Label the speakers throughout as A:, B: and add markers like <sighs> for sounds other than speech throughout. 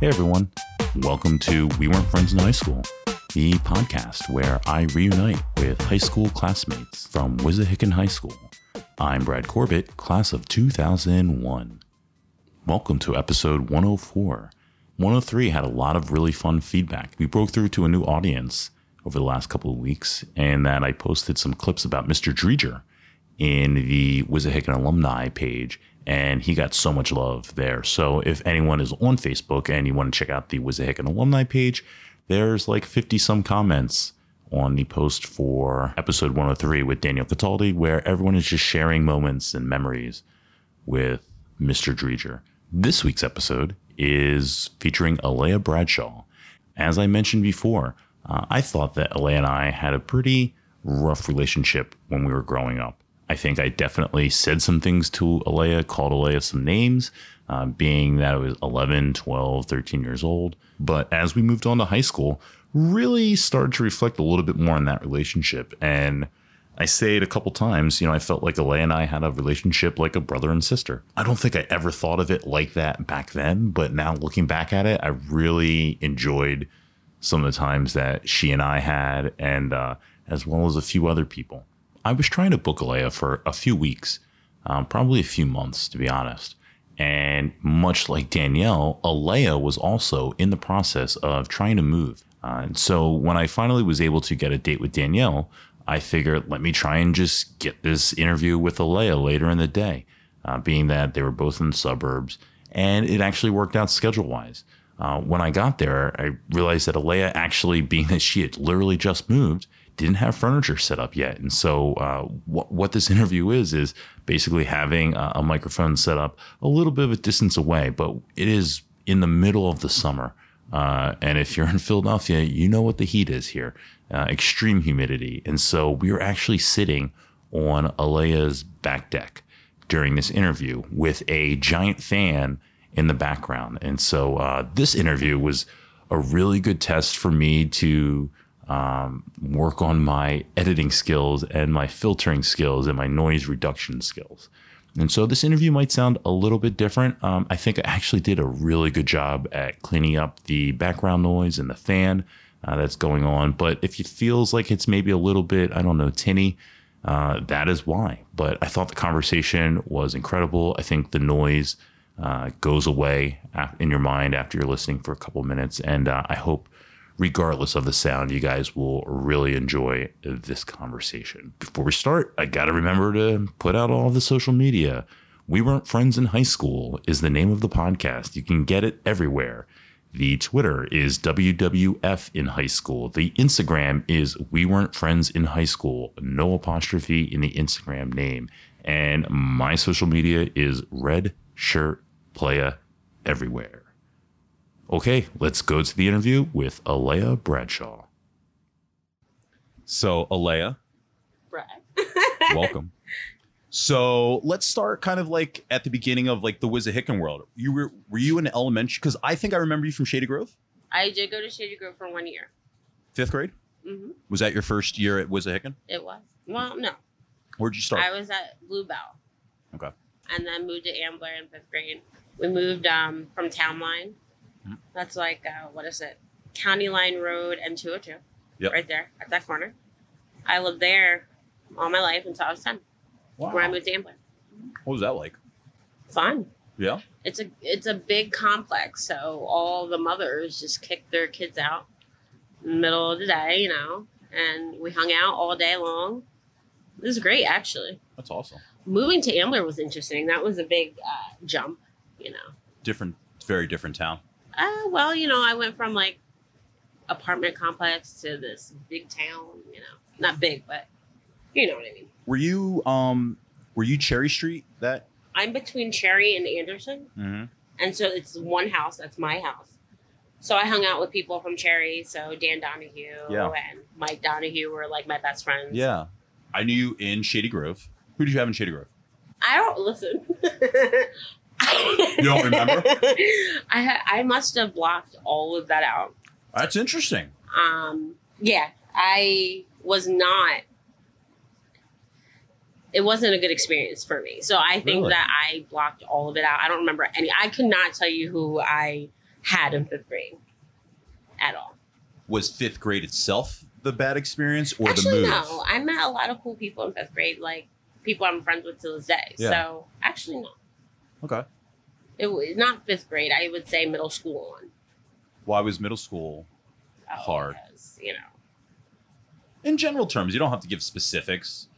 A: Hey everyone, welcome to We Weren't Friends in High School, the podcast where I reunite with high school classmates from Wissahickon High School. I'm Brad Corbett, class of 2001. Welcome to episode 104. 103 had a lot of really fun feedback. We broke through to a new audience over the last couple of weeks, and that I posted some clips about Mr. Dreger in the Wissahickon alumni page, and he got so much love there. So if anyone is on Facebook and you want to check out the Wissahickon alumni page, there's like 50 some comments on the post for episode 103 with Danielle Cataldi, where everyone is just sharing moments and memories with Mr. Dreger. This week's episode is featuring Alea Bradshaw. As I mentioned before, uh, I thought that Alea and I had a pretty rough relationship when we were growing up. I think I definitely said some things to Alea, called Alea some names, uh, being that I was 11, 12, 13 years old. But as we moved on to high school, really started to reflect a little bit more on that relationship. And I say it a couple times, you know, I felt like Alea and I had a relationship like a brother and sister. I don't think I ever thought of it like that back then, but now looking back at it, I really enjoyed some of the times that she and I had, and uh, as well as a few other people. I was trying to book Alea for a few weeks, um, probably a few months, to be honest. And much like Danielle, Alea was also in the process of trying to move. Uh, and so when I finally was able to get a date with Danielle, I figured let me try and just get this interview with Alea later in the day, uh, being that they were both in the suburbs. And it actually worked out schedule wise. Uh, when I got there, I realized that Alea actually, being that she had literally just moved, didn't have furniture set up yet. And so, uh, what, what this <laughs> interview is, is basically having a, a, microphone set up a little bit of a distance away, but it is in the middle of the summer. Uh, and if you're in <laughs> Philadelphia, you know what the heat is here uh, extreme humidity. And so, we were actually sitting on Alea's back deck during this interview with a giant fan in the background. And so uh, this interview was a really good test for me to um, work on my editing skills and my filtering skills and my noise reduction skills. And so this interview might sound a little bit different. Um, I think I actually did a really good job at cleaning up the background noise and the fan uh, that's going on. But if it feels like it's maybe a little bit, I don't know, tinny, uh, that is why. But I thought the conversation was incredible. I think the noise uh, goes away in your mind after you're listening for a couple minutes. And uh, I hope, regardless of the sound, you guys will really enjoy this conversation. Before we start, I got to remember to put out all the social media. We Weren't Friends in High School is the name of the podcast. You can get it everywhere. The Twitter is WWF in high school. The Instagram is We Weren't Friends in High School, no apostrophe in the Instagram name. And my social media is Red Shirt playa everywhere. Okay, let's go to the interview with Alea Bradshaw. So, Alea,
B: Brad. <laughs>
A: welcome. So let's start kind of like at the beginning of like the Wissahickon world. You were were you in elementary? Because I think I remember you from Shady Grove.
B: I did go to Shady Grove for one year.
A: Fifth grade.
B: hmm
A: Was that your first year at Wissahickon?
B: It was. Well, no.
A: Where'd you start?
B: I was at Bluebell.
A: Okay.
B: And then moved to Ambler in fifth grade. We moved um, from Town Line.
A: Mhm.
B: That's like uh, what is it? County Line Road and 202.
A: Yep.
B: Right there at that corner. I lived there all my life until I was 10.
A: Wow.
B: Where I moved to Ambler.
A: What was that like?
B: Fun.
A: Yeah.
B: It's a it's a big complex, so all the mothers just kick their kids out in the middle of the day, you know, and we hung out all day long. It was great, actually.
A: That's awesome.
B: Moving to Ambler was interesting. That was a big uh, jump, you know.
A: Different, very different town.
B: Uh, well, you know, I went from like apartment complex to this big town, you know, not big, but you know what I mean.
A: Were you um were you Cherry Street that?
B: I'm between Cherry and Anderson.
A: Mm-hmm.
B: And so it's one house. That's my house. So I hung out with people from Cherry. So Dan Donahue
A: Yeah.
B: and Mike Donahue were like my best friends.
A: Yeah. I knew you in Shady Grove. Who did you have in Shady Grove?
B: I don't listen. <laughs>
A: You don't remember? <laughs>
B: I I must have blocked all of that out.
A: That's interesting.
B: Um, yeah, I was not. It wasn't a good experience for me. So I think
A: Really?
B: that I blocked all of it out. I don't remember any. I could not tell you who I had in fifth grade at all.
C: Was fifth grade itself the bad experience or
B: actually,
C: the move?
B: no. I met a lot of cool people in fifth grade, like people I'm friends with to this day.
C: Yeah.
B: So actually, no.
C: Okay.
B: It was not fifth grade. I would say middle school on.
C: Why was middle school?
B: Oh,
C: Hard.
B: because, you know.
C: In general terms, you don't have to give specifics.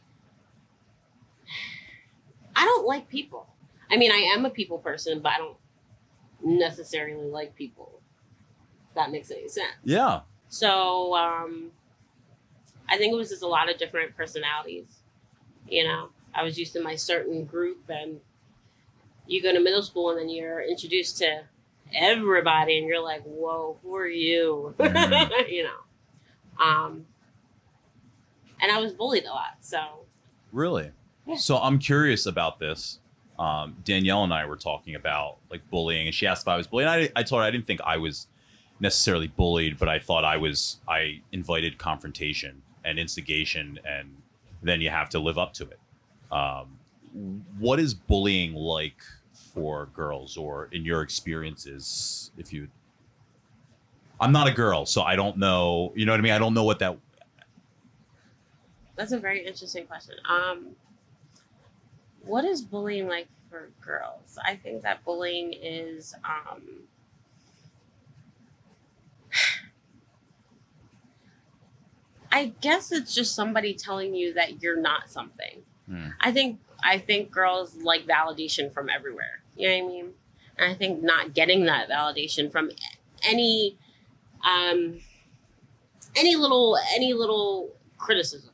B: I don't like people. I mean, I am a people person, but I don't necessarily like people. If that makes any sense.
C: Yeah.
B: So um, I think it was just a lot of different personalities. You know, I was used to my certain group, and you go to middle school, and then you're introduced to everybody, and you're like, "Whoa, who are you?"
C: Mhm. <laughs>
B: you know. Um, and I was bullied a lot, so
C: Really?
B: Yeah.
C: So I'm curious about this. Um, Danielle and I were talking about like bullying, and she asked if I was bullied. And I, I told her I didn't think I was necessarily bullied, but I thought I was. I invited confrontation and instigation, and then you have to live up to it. Um, what is bullying like for girls, or in your experiences, if you? I'm not a girl, so I don't know. You know what I mean? I don't know what that.
B: That's a very interesting question. Um, what is bullying like for girls? I think that bullying is um, <sighs> I guess it's just somebody telling you that you're not something.
C: Hmm.
B: I think I think girls like validation from everywhere. You know what I mean? And I think not getting that validation from any um any little any little criticism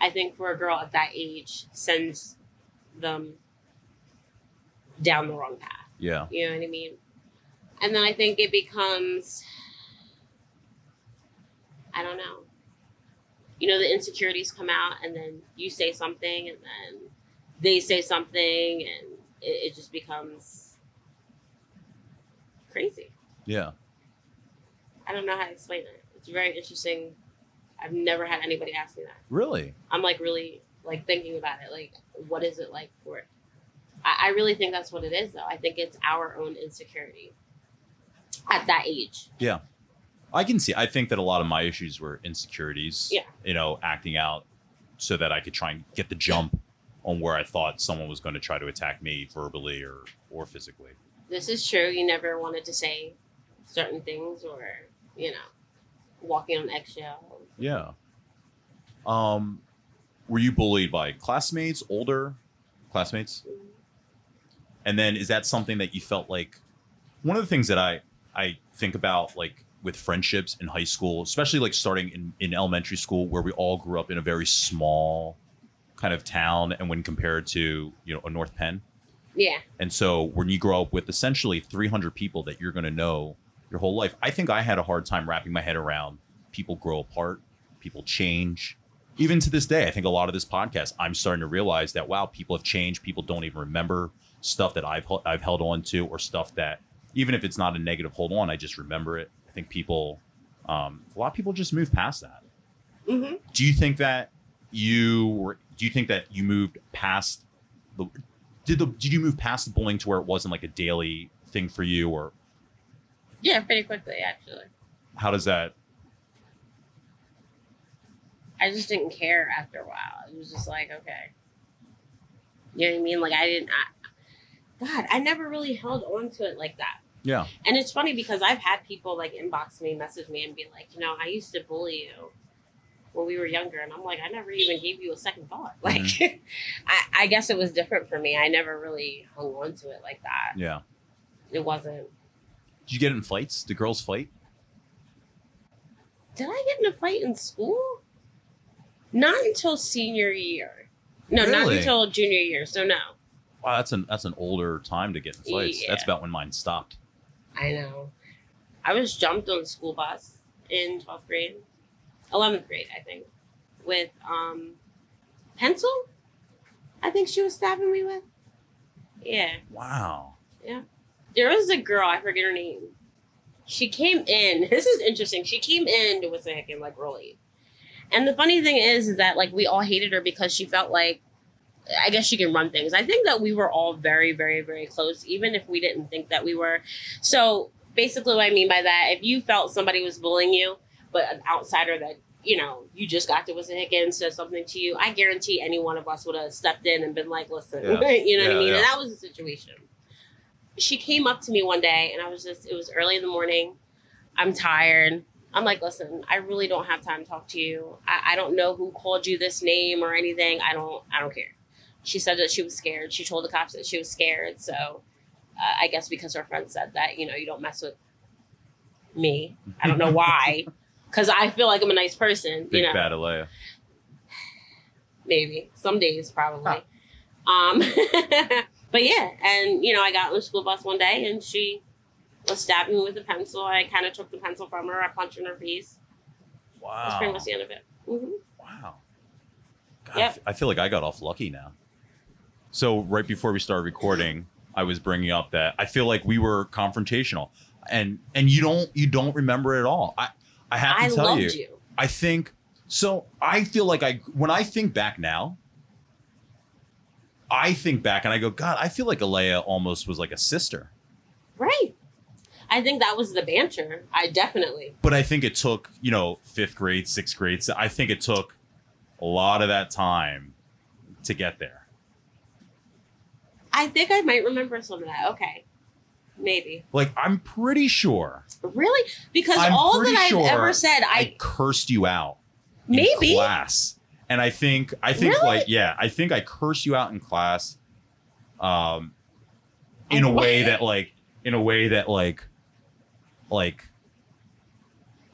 B: I think for a girl at that age sends them down the wrong path.
C: Yeah.
B: You know what I mean? And then I think it becomes I don't know. You know, the insecurities come out and then you say something and then they say something and it, it just becomes crazy.
C: Yeah.
B: I don't know how to explain it. It's very interesting. I've never had anybody ask me that.
C: Really?
B: I'm like really like thinking about it. Like, what is it like for? I, I really think that's what it is, though. I think it's our own insecurity at that age. Yeah.
C: I can see. I think that a lot of my issues were insecurities.
B: Yeah.
C: You know, acting out so that I could try and get the jump on where I thought someone was going to try to attack me verbally or or physically.
B: This is true. You never wanted to say certain things, or you know, walking on eggshells.
C: Yeah. Um, were you bullied by classmates, older classmates? And then is that something that you felt like one of the things that I I think about like with friendships in high school, especially like starting in, in elementary school where we all grew up in a very small kind of town and when compared to, you know, a North Penn.
B: Yeah,
C: And so when you grow up with essentially 300 people that you're going to know your whole life, I think I had a hard time wrapping my head around people grow apart, people change. Even to this day, I think a lot of this podcast, I'm starting to realize that wow, people have changed. People don't even remember stuff that I've I've held on to, or stuff that even if it's not a negative hold on, I just remember it. I think people, um, a lot of people just move past that.
B: hmm
C: Do you think that you were? Do you think that you moved past the? Did the did you move past the bullying to where it wasn't like a daily thing for you, or
B: yeah, pretty quickly actually.
C: how does that?
B: I just didn't care after a while. It was just like, okay. You know what I mean? Like I didn't. I, God, I never really held on to it like that.
C: Yeah,
B: And it's funny because I've had people like inbox me, message me, and be like, you know, I used to bully you when we were younger, and I'm like, I never even gave you a second thought. Mm-hmm. Like, <laughs> I, I guess it was different for me. I never really hung on to it like that.
C: yeah.
B: It wasn't.
C: Did you get in fights? Did girls fight?
B: Did I get in a fight in school? Not until senior year. No, not until junior year. So no.
C: Wow, that's an that's an older time to get in fights. That's about when mine stopped.
B: I know. I was jumped on the school bus in 12th grade, 11th grade, I think, with um, pencil. I think she was stabbing me with. Yeah,
C: Wow. Yeah.
B: There was a girl. I forget her name. She came in. <laughs> This is interesting. She came in to Wissahickon like really, and the funny thing is, is that like we all hated her because she felt like. I guess she can run things. I think that we were all very, very, very close, even if we didn't think that we were. So basically what I mean by that, if you felt somebody was bullying you, but an outsider that you know you just got to Wissahickon said something to you, I guarantee any one of us would have stepped in and been like, "Listen,"
C: Yeah. <laughs>
B: you know what I mean?
C: yeah.
B: And that was the situation. She came up to me one day, and I was just—it was early in the morning. I'm tired. I'm like, listen, I really don't have time to talk to you. I, I don't know who called you this name or anything. I don't. I don't care. She said that she was scared. She told the cops that she was scared. So, uh, I guess because her friend said that, you know, you don't mess with me. I don't know why. Because I feel like I'm a nice person.
C: Big
B: you know,
C: bad Alea.
B: maybe some days probably. Um, <laughs> but yeah, and you know, I got on the school bus one day and she was stabbing me with a pencil. I kind of took the pencil from her. I punched her in her face. Wow. That's pretty
C: Wow.
B: much the end of it. hmm
C: Wow. God,
B: Yep.
C: I f- I feel like I got off lucky now. So right before we started recording, I was bringing up that I feel like we were confrontational, and and you don't you don't remember it at all. I I have to
B: I
C: tell
B: loved
C: you,
B: you.
C: I think so. I feel like I when I think back now, I think back and I go, God, I feel like Alea almost was like a sister.
B: Right. I think that was the banter. I definitely.
C: But I think it took you know fifth grade, sixth grade. So I think it took a lot of that time to get there.
B: I think I might remember some of that. Okay. Maybe.
C: Like I'm pretty sure
B: Really? Because
C: I'm
B: all that I've
C: sure
B: ever said,
C: I,
B: I
C: cursed you out
B: Maybe.
C: in class. And I think I think
B: Really?
C: like yeah, I think I cursed you out in class um in a <laughs> way that like in a way that like like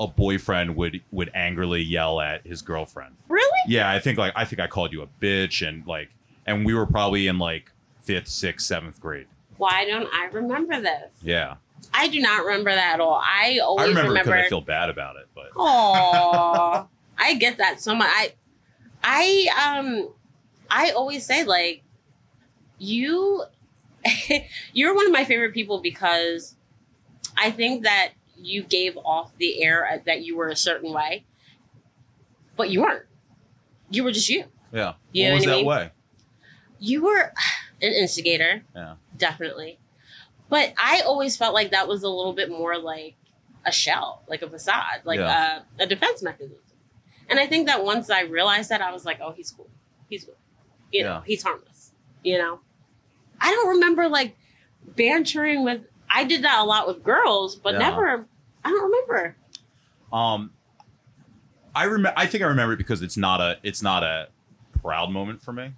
C: a boyfriend would would angrily yell at his girlfriend.
B: Really?
C: Yeah, I think like I think I called you a bitch and like and we were probably in like fifth, sixth, seventh grade.
B: Why don't I remember this?
C: Yeah.
B: I do not remember that at all. I always
C: I remember because
B: remember.
C: I feel bad about it, but
B: oh, I get that so much. I, I um, I always say like, you, <laughs> you're one of my favorite people because I think that you gave off the air that you were a certain way, but you weren't. You were just you.
C: yeah.
B: You
C: what was
B: I
C: that
B: mean?
C: way?
B: You were <sighs> an instigator.
C: Yeah.
B: Definitely. But I always felt like that was a little bit more like a shell, like a facade, like
C: Yeah.
B: a, a defense mechanism. And I think that once I realized that, I was like, oh, he's cool. He's cool. You know,
C: Yeah.
B: he's harmless. You know? I don't remember like bantering with, I did that a lot with girls, but
C: Yeah.
B: never, I don't remember.
C: Um, I remember. I think I remember it because it's not a. It's not a proud moment for me.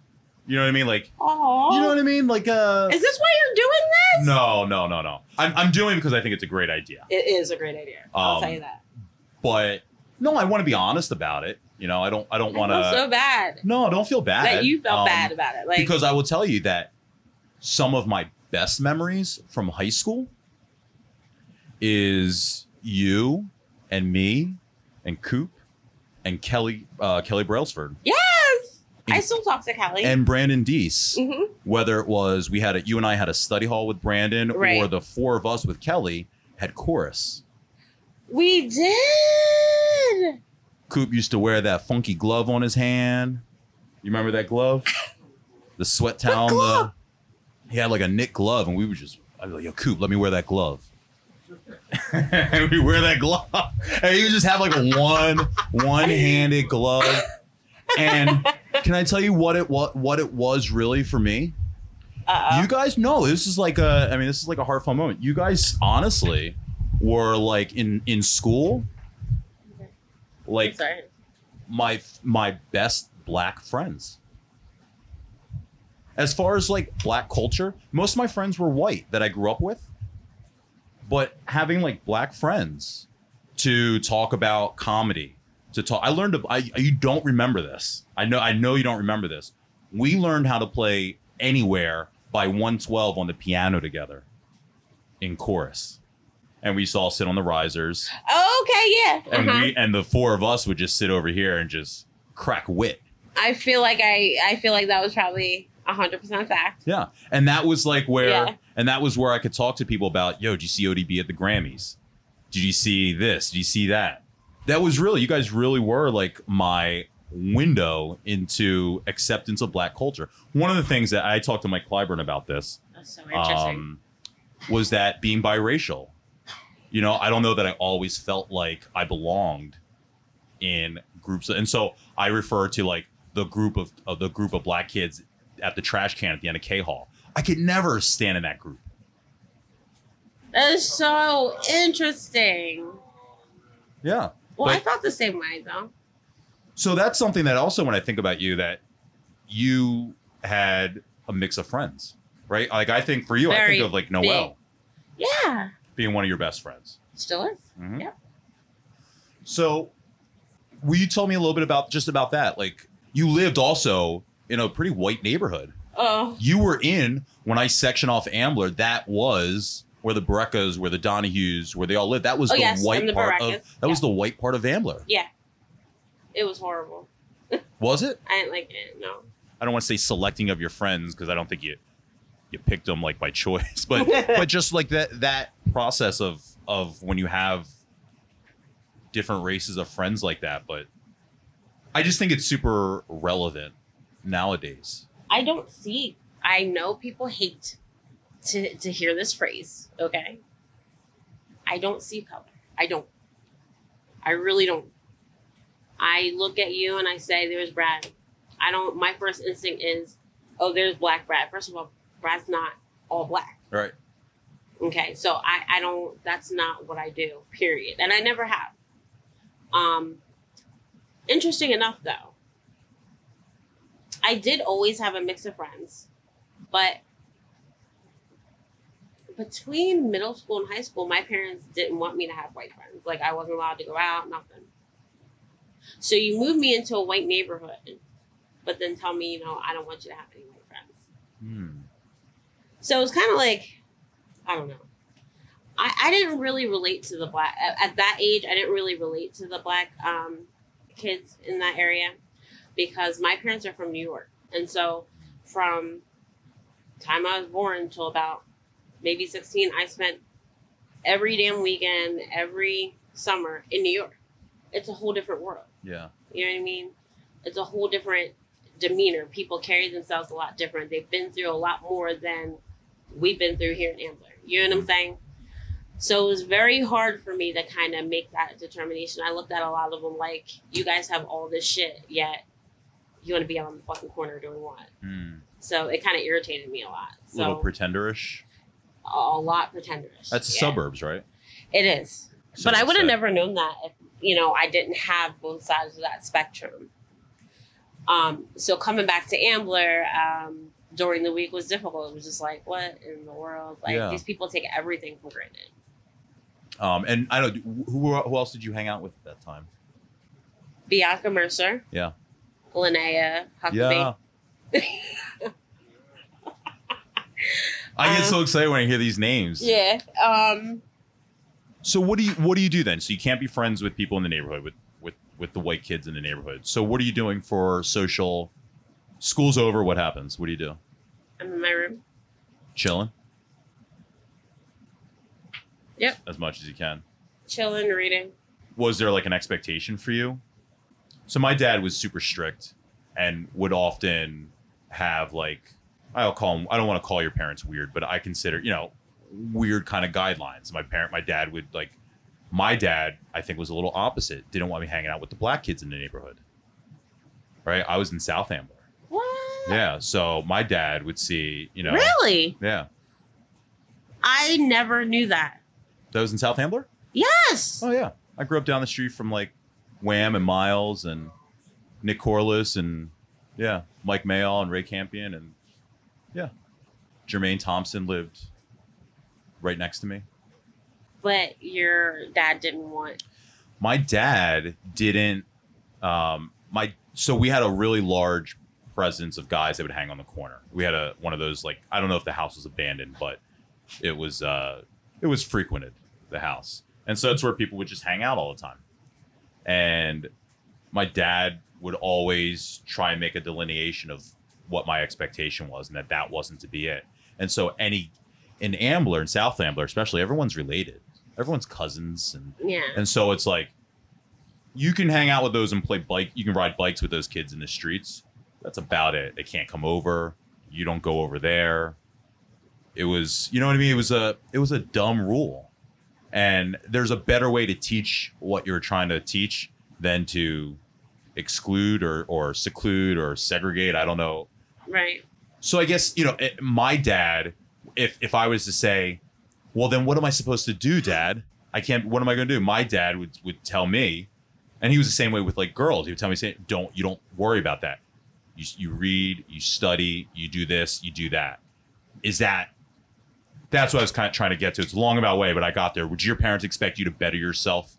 C: You know what I mean? Like,
B: Oh,
C: you know what I mean? Like, uh,
B: is this why you're doing this?
C: no, no, no, no. I'm, I'm doing it because I think it's a great idea.
B: It is a great idea. I'll
C: Um,
B: tell you that.
C: But no, I want to be honest about it. You know, I don't. I don't want to.
B: so bad
C: no, don't feel bad.
B: that you felt
C: Um,
B: bad about it. Like,
C: because I will tell you that some of my best memories from high school is you and me and Coop and Kelly uh, Kelly Brailsford
B: yes, I still talk to Kelly.
C: and Brandon Deese.
B: hmm
C: Whether it was we had a you and I had a study hall with Brandon or
B: Right.
C: the four of us with Kelly had chorus.
B: We did.
C: Coop used to wear that funky glove on his hand. You remember that glove? The sweat towel. on
B: glove?
C: The, he had like a knit glove, and we would just, I'd be like, yo, Coop, let me wear that glove. <laughs> and we wear that glove. And he would just have like a one, one-handed glove. And can I tell you what it what what it was really for me?
B: Uh-oh.
C: You guys know this is like a I mean this is like a heartfelt moment. You guys honestly were like in in school like my my best black friends. As far as like black culture, most of my friends were white that I grew up with. But having like black friends to talk about comedy, to talk I learned to, I you don't remember this. I know I know you don't remember this. We learned how to play anywhere by 112 on the piano together in chorus. And we used to all sit on the risers
B: Oh, okay, yeah.
C: and
B: Uh-huh.
C: we and the four of us would just sit over here and just crack wit.
B: I feel like I I feel like that was probably hundred percent fact.
C: Yeah, and that was like where,
B: Yeah.
C: and that was where I could talk to people about, yo, did you see ODB at the Grammys? Did you see this? Did you see that? That was really, you guys really were like my window into acceptance of black culture. One of the things that I talked to Mike Clyburn about this
B: That's so interesting.
C: um, was that being biracial You know, I don't know that I always felt like I belonged in groups, and so I refer to like the group of, of the group of black kids at the trash can at the end of K Hall. I could never stand in that group.
B: That is so interesting.
C: Yeah.
B: Well, I felt the same way though.
C: So that's something that also when I think about you that you had a mix of friends, right? Like I think for you, I think of like Noel
B: Yeah,
C: being one of your best friends.
B: still is.
C: Mhm.
B: Yeah.
C: So, will you tell me a little bit about just about that? Like, you lived also in a pretty white neighborhood.
B: Oh,
C: You were in when I section off Ambler. That was where the Breccas, where the Donahues, where they all lived. That was
B: Oh,
C: the
B: yes,
C: white
B: the
C: part
B: Bareckas,
C: of that was the white part of Ambler.
B: yeah. It was horrible. <laughs>
C: Was it?
B: I didn't like it. No.
C: I don't want to say selecting of your friends because I don't think you you picked them like by <laughs> choice, but <laughs> but just like that that process of of when you have different races of friends like that. But I just think it's super relevant nowadays.
B: I don't see. I know people hate to to hear this phrase. Okay. I don't see color. I don't. I really don't. I look at you and I say, "There's Brad." I don't. My first instinct is, "Oh, there's Black Brad." First of all, Brad's not all black.
C: Right.
B: Okay, so I I don't. That's not what I do. Period. And I never have. Um. Interesting enough, though. I did always have a mix of friends, but between middle school and high school, my parents didn't want me to have white friends. Like I wasn't allowed to go out, nothing. So you move me into a white neighborhood, but then tell me, you know, I don't want you to have any white friends.
C: Hmm.
B: So it was kind of like, I don't know. I, I didn't really relate to the black at, at that age. I didn't really relate to the black um, kids in that area because my parents are from New York, and so from time I was born until about maybe sixteen, I spent every damn weekend, every summer in New York. It's a whole different world.
C: Yeah.
B: You know what I mean? It's a whole different demeanor. People carry themselves a lot different. They've been through a lot more than we've been through here in Ambler. You know what I'm saying? So it was very hard for me to kind of make that determination. I looked at a lot of them like, you guys have all this shit, yet you want to be on the fucking corner doing what?
C: Hmm.
B: So it kind of irritated me a lot.
C: A little pretenderish.
B: A, lot pretenderish.
C: That's the
B: Yeah.
C: suburbs, right?
B: It is.
C: So
B: but I would have never known that if you know I didn't have both sides of that spectrum. Um, so coming back to Ambler um, during the week was difficult. It was just like, what in the world? Like
C: Yeah.
B: these people take everything for granted.
C: Um, and I don't. Who who else did you hang out with at that time?
B: Bianca Mercer.
C: Yeah.
B: Linnea Huckabee.
C: Yeah. <laughs> I get
B: Um,
C: so excited when I hear these names.
B: Yeah. Um,
C: So what do you what do you do then? So you can't be friends with people in the neighborhood with with with the white kids in the neighborhood. So what are you doing for social? School's over. What happens? What do you do?
B: I'm in my room.
C: Chilling.
B: Yep.
C: As much as you can.
B: Chilling, reading.
C: Was there like an expectation for you? So my dad was super strict and would often have like I'll call him I don't want to call your parents weird, but I consider, you know, weird kind of guidelines. My parent my dad would like my dad, I think, was a little opposite. Didn't want me hanging out with the black kids in the neighborhood. Right? I was in South Ambler.
B: What?
C: Yeah. So my dad would see, you know.
B: Really?
C: Yeah.
B: I never knew that.
C: That was in South Ambler?
B: Yes.
C: Oh yeah. I grew up down the street from like Wham and Miles and Nick Corliss and yeah, Mike Mayall and Ray Campion and yeah. Jermaine Thompson lived right next to me.
B: But your dad didn't want.
C: My dad didn't um my so we had a really large presence of guys that would hang on the corner. We had a one of those like I don't know if the house was abandoned, but it was uh it was frequented the house. And so it's where people would just hang out all the time. And my dad would always try and make a delineation of what my expectation was and that that wasn't to be it. And so any in Ambler and South Ambler, especially everyone's related. Everyone's cousins and
B: Yeah.
C: and so it's like you can hang out with those and play bike. You can ride bikes with those kids in the streets. That's about it. They can't come over. You don't go over there. It was, you know what I mean? It was a, it was a dumb rule, And there's a better way to teach what you're trying to teach than to exclude or, or seclude or segregate. I don't know.
B: Right.
C: So I guess, you know, it, my dad, if, if I was to say, well, then what am I supposed to do, dad? I can't, what am I going to do? My dad would, would tell me, and he was the same way with like girls. He would tell me, say, don't, you don't worry about that. You, you read, you study, you do this, you do that. Is that that's what I was kind of trying to get to. It's a long about way, but I got there. Would your parents expect you to better yourself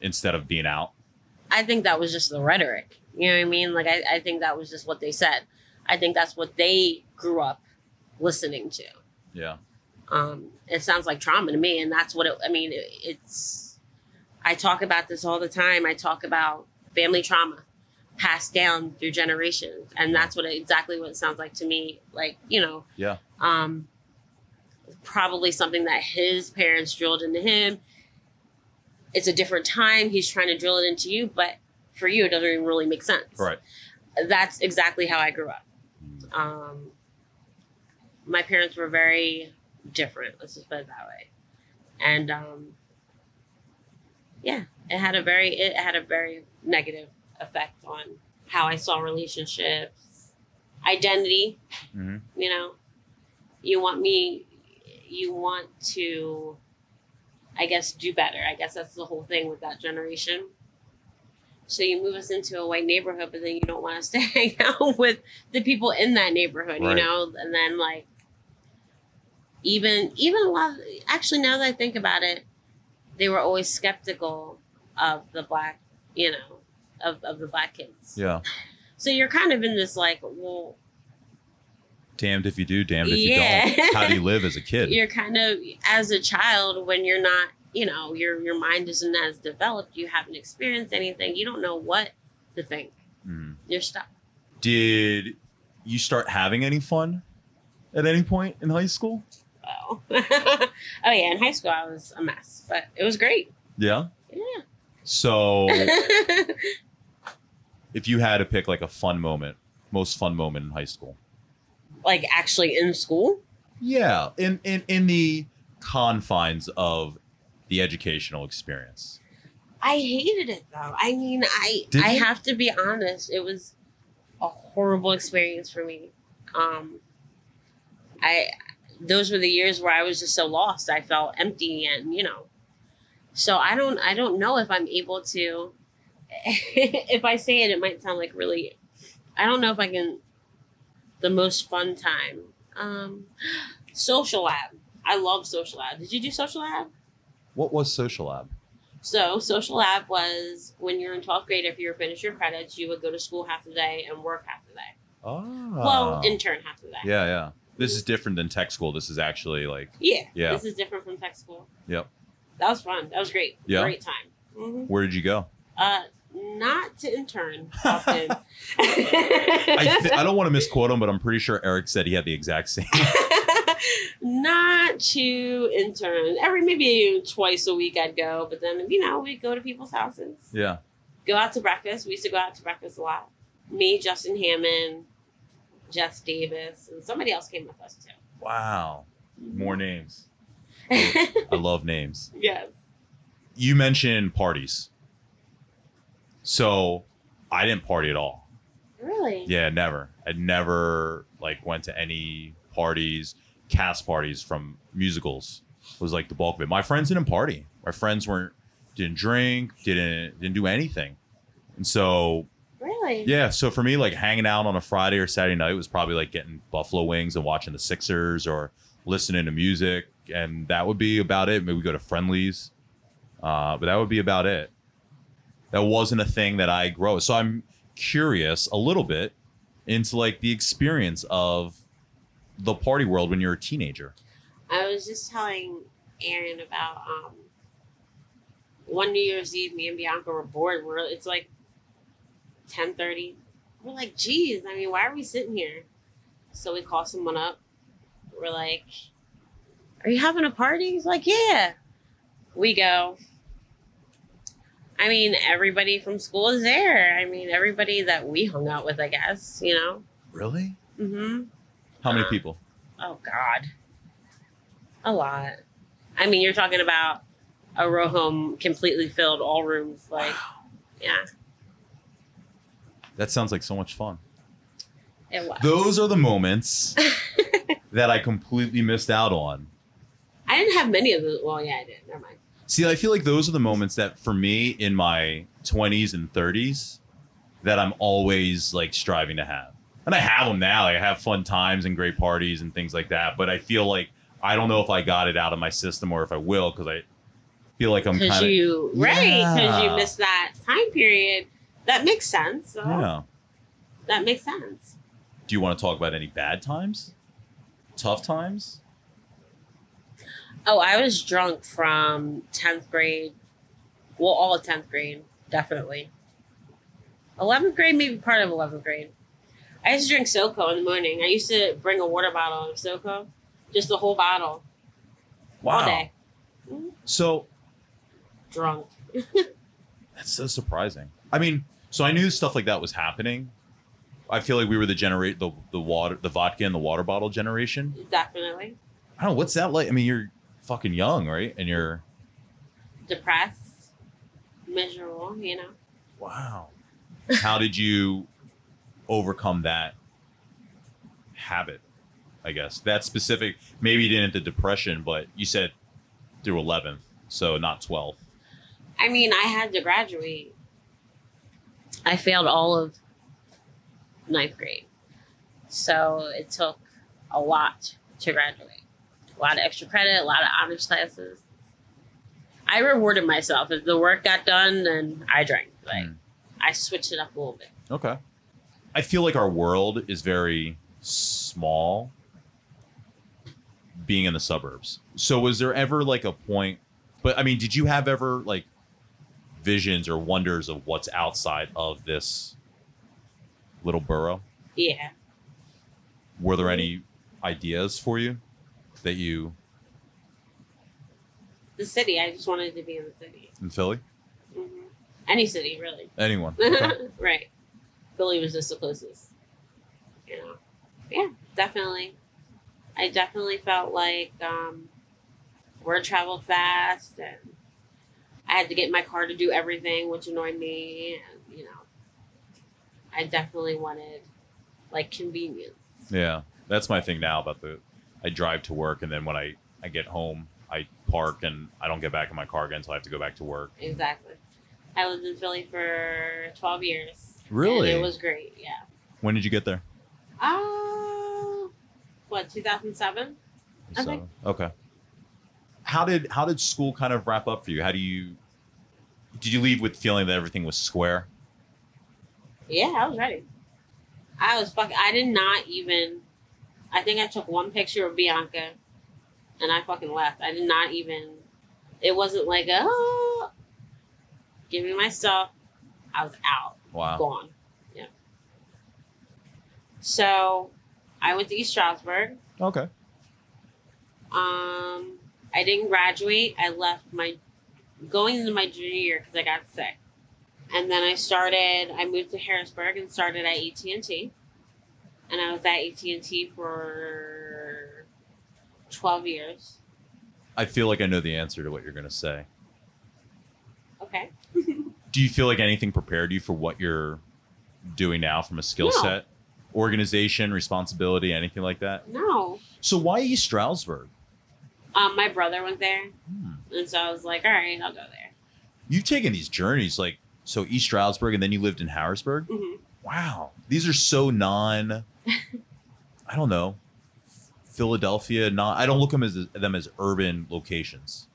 C: instead of being out?
B: I think that was just the rhetoric. You know what I mean? Like I, I think that was just what they said. I think that's what they grew up listening to.
C: Yeah.
B: Um, it sounds like trauma to me, and that's what it. I mean, it, it's. I talk about this all the time. I talk about family trauma passed down through generations, and that's what it, exactly what it sounds like to me. Like you know.
C: Yeah.
B: Um, probably something that his parents drilled into him. It's a different time. He's trying to drill it into you, but for you, it doesn't even really make sense.
C: Right.
B: That's exactly how I grew up. Um, my parents were very different. Let's just put it that way. And um, yeah, it had a very it had a very negative effect on how I saw relationships, identity.
C: Mhm.
B: You know, you want me, you want to, I guess, do better. I guess that's the whole thing with that generation. So you move us into a white neighborhood, but then you don't want us <laughs> to hang out with the people in that neighborhood, you know? And then like even even a lot of, actually now that I think about it, they were always skeptical of the black, you know, of, of the black kids.
C: Yeah.
B: So you're kind of in this like, well,
C: Damned if you do, damned if
B: Yeah.
C: you don't. How do you <laughs> live as a kid?
B: you're kind of as a child when you're not you know your your mind isn't as developed you haven't experienced anything you don't know what to think
C: Mhm.
B: you're stuck
C: Did you start having any fun at any point in high school?
B: oh <laughs> oh yeah in high school i was a mess but it was great
C: Yeah.
B: yeah
C: So <laughs> if you had to pick like a fun moment, most fun moment in high school.
B: like actually in school
C: Yeah, in in in the confines of the educational experience.
B: i hated it though. I mean i
C: Did
B: i
C: you?
B: have to be honest it was a horrible experience for me. Um i those were the years where i was just so lost. I felt empty and you know. So i don't i don't know if i'm able to <laughs> if i say it it might sound like really i don't know if i can the most fun time. Um <gasps> social lab. I love social lab. Did you do social lab
C: What was social lab?
B: so social lab was when you're in 12th grade if you were finished your credits you would go to school half the day and work half the day
C: Oh,
B: well intern half the day
C: yeah, yeah. This is different than tech school. This is actually like,
B: yeah
C: Yeah.
B: this is different from tech school
C: Yep.
B: that was fun that was great
C: Yeah?
B: great time hmm
C: where did you go?
B: uh not to intern <laughs> often
C: I th- I don't want to misquote him, but I'm pretty sure Eric said he had the exact same. <laughs>
B: not to intern every maybe twice a week i'd go but then you know we'd go to people's houses
C: yeah.
B: go out to breakfast we used to go out to breakfast a lot me justin hammond jess davis and somebody else came with us too
C: Wow. Mm-hmm. More names. <laughs> I love names.
B: yes
C: You mentioned parties. So I didn't party at all.
B: really
C: Yeah, never. I never like went to any parties, cast parties from musicals was like the bulk of it. My friends didn't party. My friends weren't didn't drink, didn't didn't do anything. And so
B: really
C: yeah, so for me like hanging out on a Friday or Saturday night was probably like getting buffalo wings and watching the Sixers or listening to music and that would be about it. Maybe we go to Friendly's. Uh, but that would be about it. That wasn't a thing that I grow. So I'm curious a little bit into like the experience of the party world when you're a teenager.
B: I was just telling Aaron about um one New Year's Eve. Me and Bianca were bored. We're it's like ten thirty. We're like, geez, I mean, why are we sitting here? So we call someone up. We're like, "Are you having a party?" He's like, "Yeah." We go. I mean, everybody from school is there. I mean, everybody that we hung out with, I guess. You know.
C: Really?
B: Mm-hmm.
C: How many people?
B: Oh God, a lot. I mean, you're talking about a row home completely filled, all rooms. Like, yeah,
C: That sounds like so much fun.
B: it was.
C: Those are the moments <laughs> that I completely missed out on.
B: I didn't have many of those. Well, yeah, I did. Never mind.
C: See, I feel like those are the moments that for me in my 20s and 30s that I'm always like striving to have. And I have them now. I have fun times and great parties and things like that. But I feel like I don't know if I got it out of my system or if I will because I feel like I'm kind of.
B: you, right? Because you missed that time period. That makes sense. So
C: Yeah.
B: That makes sense.
C: Do you want to talk about any bad times? Tough times?
B: Oh, I was drunk from 10th grade. Well, all of 10th grade, definitely. 11th grade, maybe part of 11th grade. I used to drink SoCo in the morning. I used to bring a water bottle of SoCo, just a whole bottle, all day.
C: So
B: Drunk. <laughs>
C: That's so surprising. I mean, so I knew stuff like that was happening. I feel like we were the generate the the water the vodka and the water bottle generation.
B: Definitely.
C: I don't know what's that like. I mean, you're fucking young, right? And you're
B: Depressed, miserable, you know.
C: wow. How did you overcome that habit? I guess that specific. Maybe you didn't the depression, but you said through 11th, so not 12th.
B: I mean, I had to graduate. I failed all of ninth grade. So it took a lot to graduate. A lot of extra credit, a lot of honors classes. I rewarded myself. If the work got done, then I drank. Like
C: Mm.
B: I switched it up a little bit.
C: Okay. I feel like our world is very small being in the suburbs. So was there ever like a point but I mean, did you have ever like visions or wonders of what's outside of this little borough?
B: Yeah.
C: Were there any ideas for you that you
B: The city. I just wanted to be in the city.
C: in Philly?
B: hmm Any city, really.
C: Anyone? <laughs> Okay.
B: right. Philly was just the closest. You know. Yeah, definitely. I definitely felt like um, word traveled fast, and I had to get in my car to do everything, which annoyed me. And you know, I definitely wanted like convenience.
C: Yeah, that's my thing now about the. I drive to work and then when I I get home, I park and I don't get back in my car again until I have to go back to work.
B: Exactly. I lived in Philly for twelve years.
C: Really?
B: And it was great. Yeah.
C: When did you get there?
B: Uh, what? Two thousand seven. Okay.
C: So, okay. How did how did school kind of wrap up for you? How do you did you leave with feeling that everything was square?
B: Yeah, I was ready. I was fucking. I did not even. I think I took one picture of Bianca, and I fucking left. I did not even. It wasn't like a. Oh, give me my stuff. I was out,
C: Wow.
B: gone. Yeah. So, I went to East Stroudsburg.
C: Okay.
B: Um, I didn't graduate. I left my going into my junior year because I got sick, and then I started. I moved to Harrisburg and started at AT and T, and I was at AT and T for twelve years.
C: I feel like I know the answer to what you're going to say.
B: Okay. <laughs>
C: Do you feel like anything prepared you for what you're doing now from a skill
B: No.
C: set, organization, responsibility, anything like that?
B: No.
C: So why East Stroudsburg?
B: Um, my brother went there,
C: Hmm.
B: and so I was like, all right, I'll go there.
C: You've taken these journeys like so East Stroudsburg and then you lived in Harrisburg?
B: hmm
C: Wow. These are so non <laughs> I don't know. Philadelphia, not I don't look them as them as urban locations.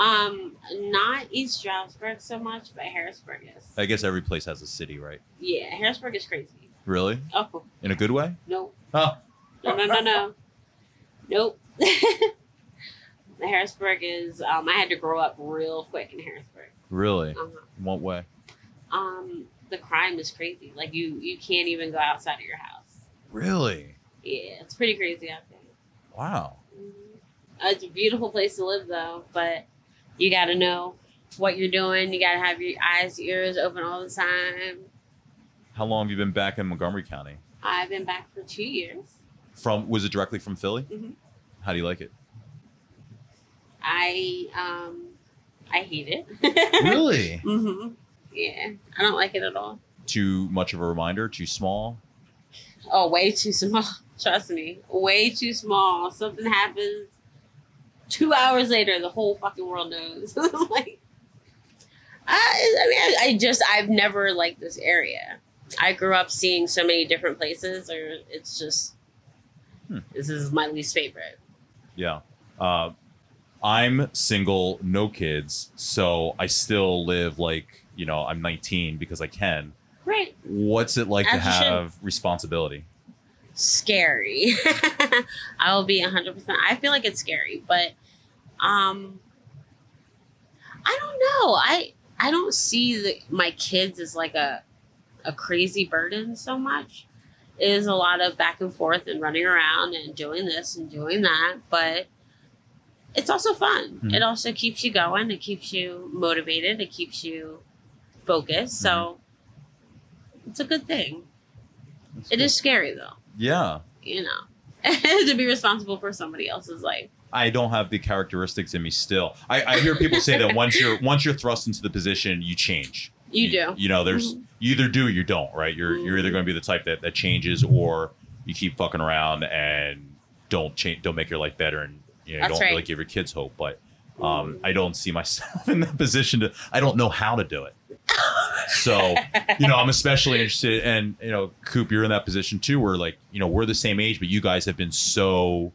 B: Um, not East Stroudsburg so much, but Harrisburg is.
C: I guess every place has a city, right?
B: yeah, Harrisburg is crazy.
C: Really?
B: Oh
C: In a good way?
B: no,
C: Oh.
B: No, no, no, no. Nope. the <laughs> Harrisburg is. Um, I had to grow up real quick in Harrisburg.
C: Really?
B: Uh-huh.
C: What way?
B: Um, the crime is crazy. Like you, you can't even go outside of your house.
C: Really?
B: Yeah, it's pretty crazy out there.
C: Wow.
B: Mhm. Uh, it's a beautiful place to live, though. But you got to know what you're doing. You got to have your eyes, ears open all the time.
C: How long have you been back in Montgomery County?
B: I've been back for two years.
C: From was it directly from Philly?
B: Mhm.
C: How do you like it?
B: I um I hate it. <laughs>
C: Really?
B: Mm-hmm. Yeah, I don't like it at all.
C: Too much of a reminder? Too small?
B: Oh, way too small. <laughs> Trust me, way too small. Something happens. Two hours later, the whole fucking world knows. <laughs> like, I, I mean, I, I just I've never liked this area. I grew up seeing so many different places, or it's just
C: Hmm.
B: this is my least favorite.
C: Yeah. Uh, I'm single, no kids, so I still live like, you know, I'm 19 because I can.
B: Right,
C: What's it like to
B: As should.
C: have responsibility?
B: Scary. <laughs> I will be hundred percent. I feel like it's scary, but um, I don't know. I I don't see the, my kids as like a a crazy burden so much. It is a lot of back and forth and running around and doing this and doing that, but it's also fun.
C: Mhm.
B: It also keeps you going. It keeps you motivated. It keeps you focused. So it's a good thing. It is scary though
C: Yeah.
B: you know, <laughs> to be responsible for somebody else's life.
C: I don't have the characteristics in me still. I, I hear people say that once you're <laughs> once you're thrust into the position, you change.
B: You do.
C: You know, there's
B: Mhm.
C: you either do or you don't, right? You're you're either going to be the type that, that changes or you keep fucking around and don't change don't make your life better and you know,
B: That's
C: don't
B: right.
C: really give your kids hope. But um, I don't see myself <laughs> in that position to I don't know how to do it. So, you know, I'm especially interested and you know, Coop, you're in that position too where like, you know, we're the same age, but you guys have been so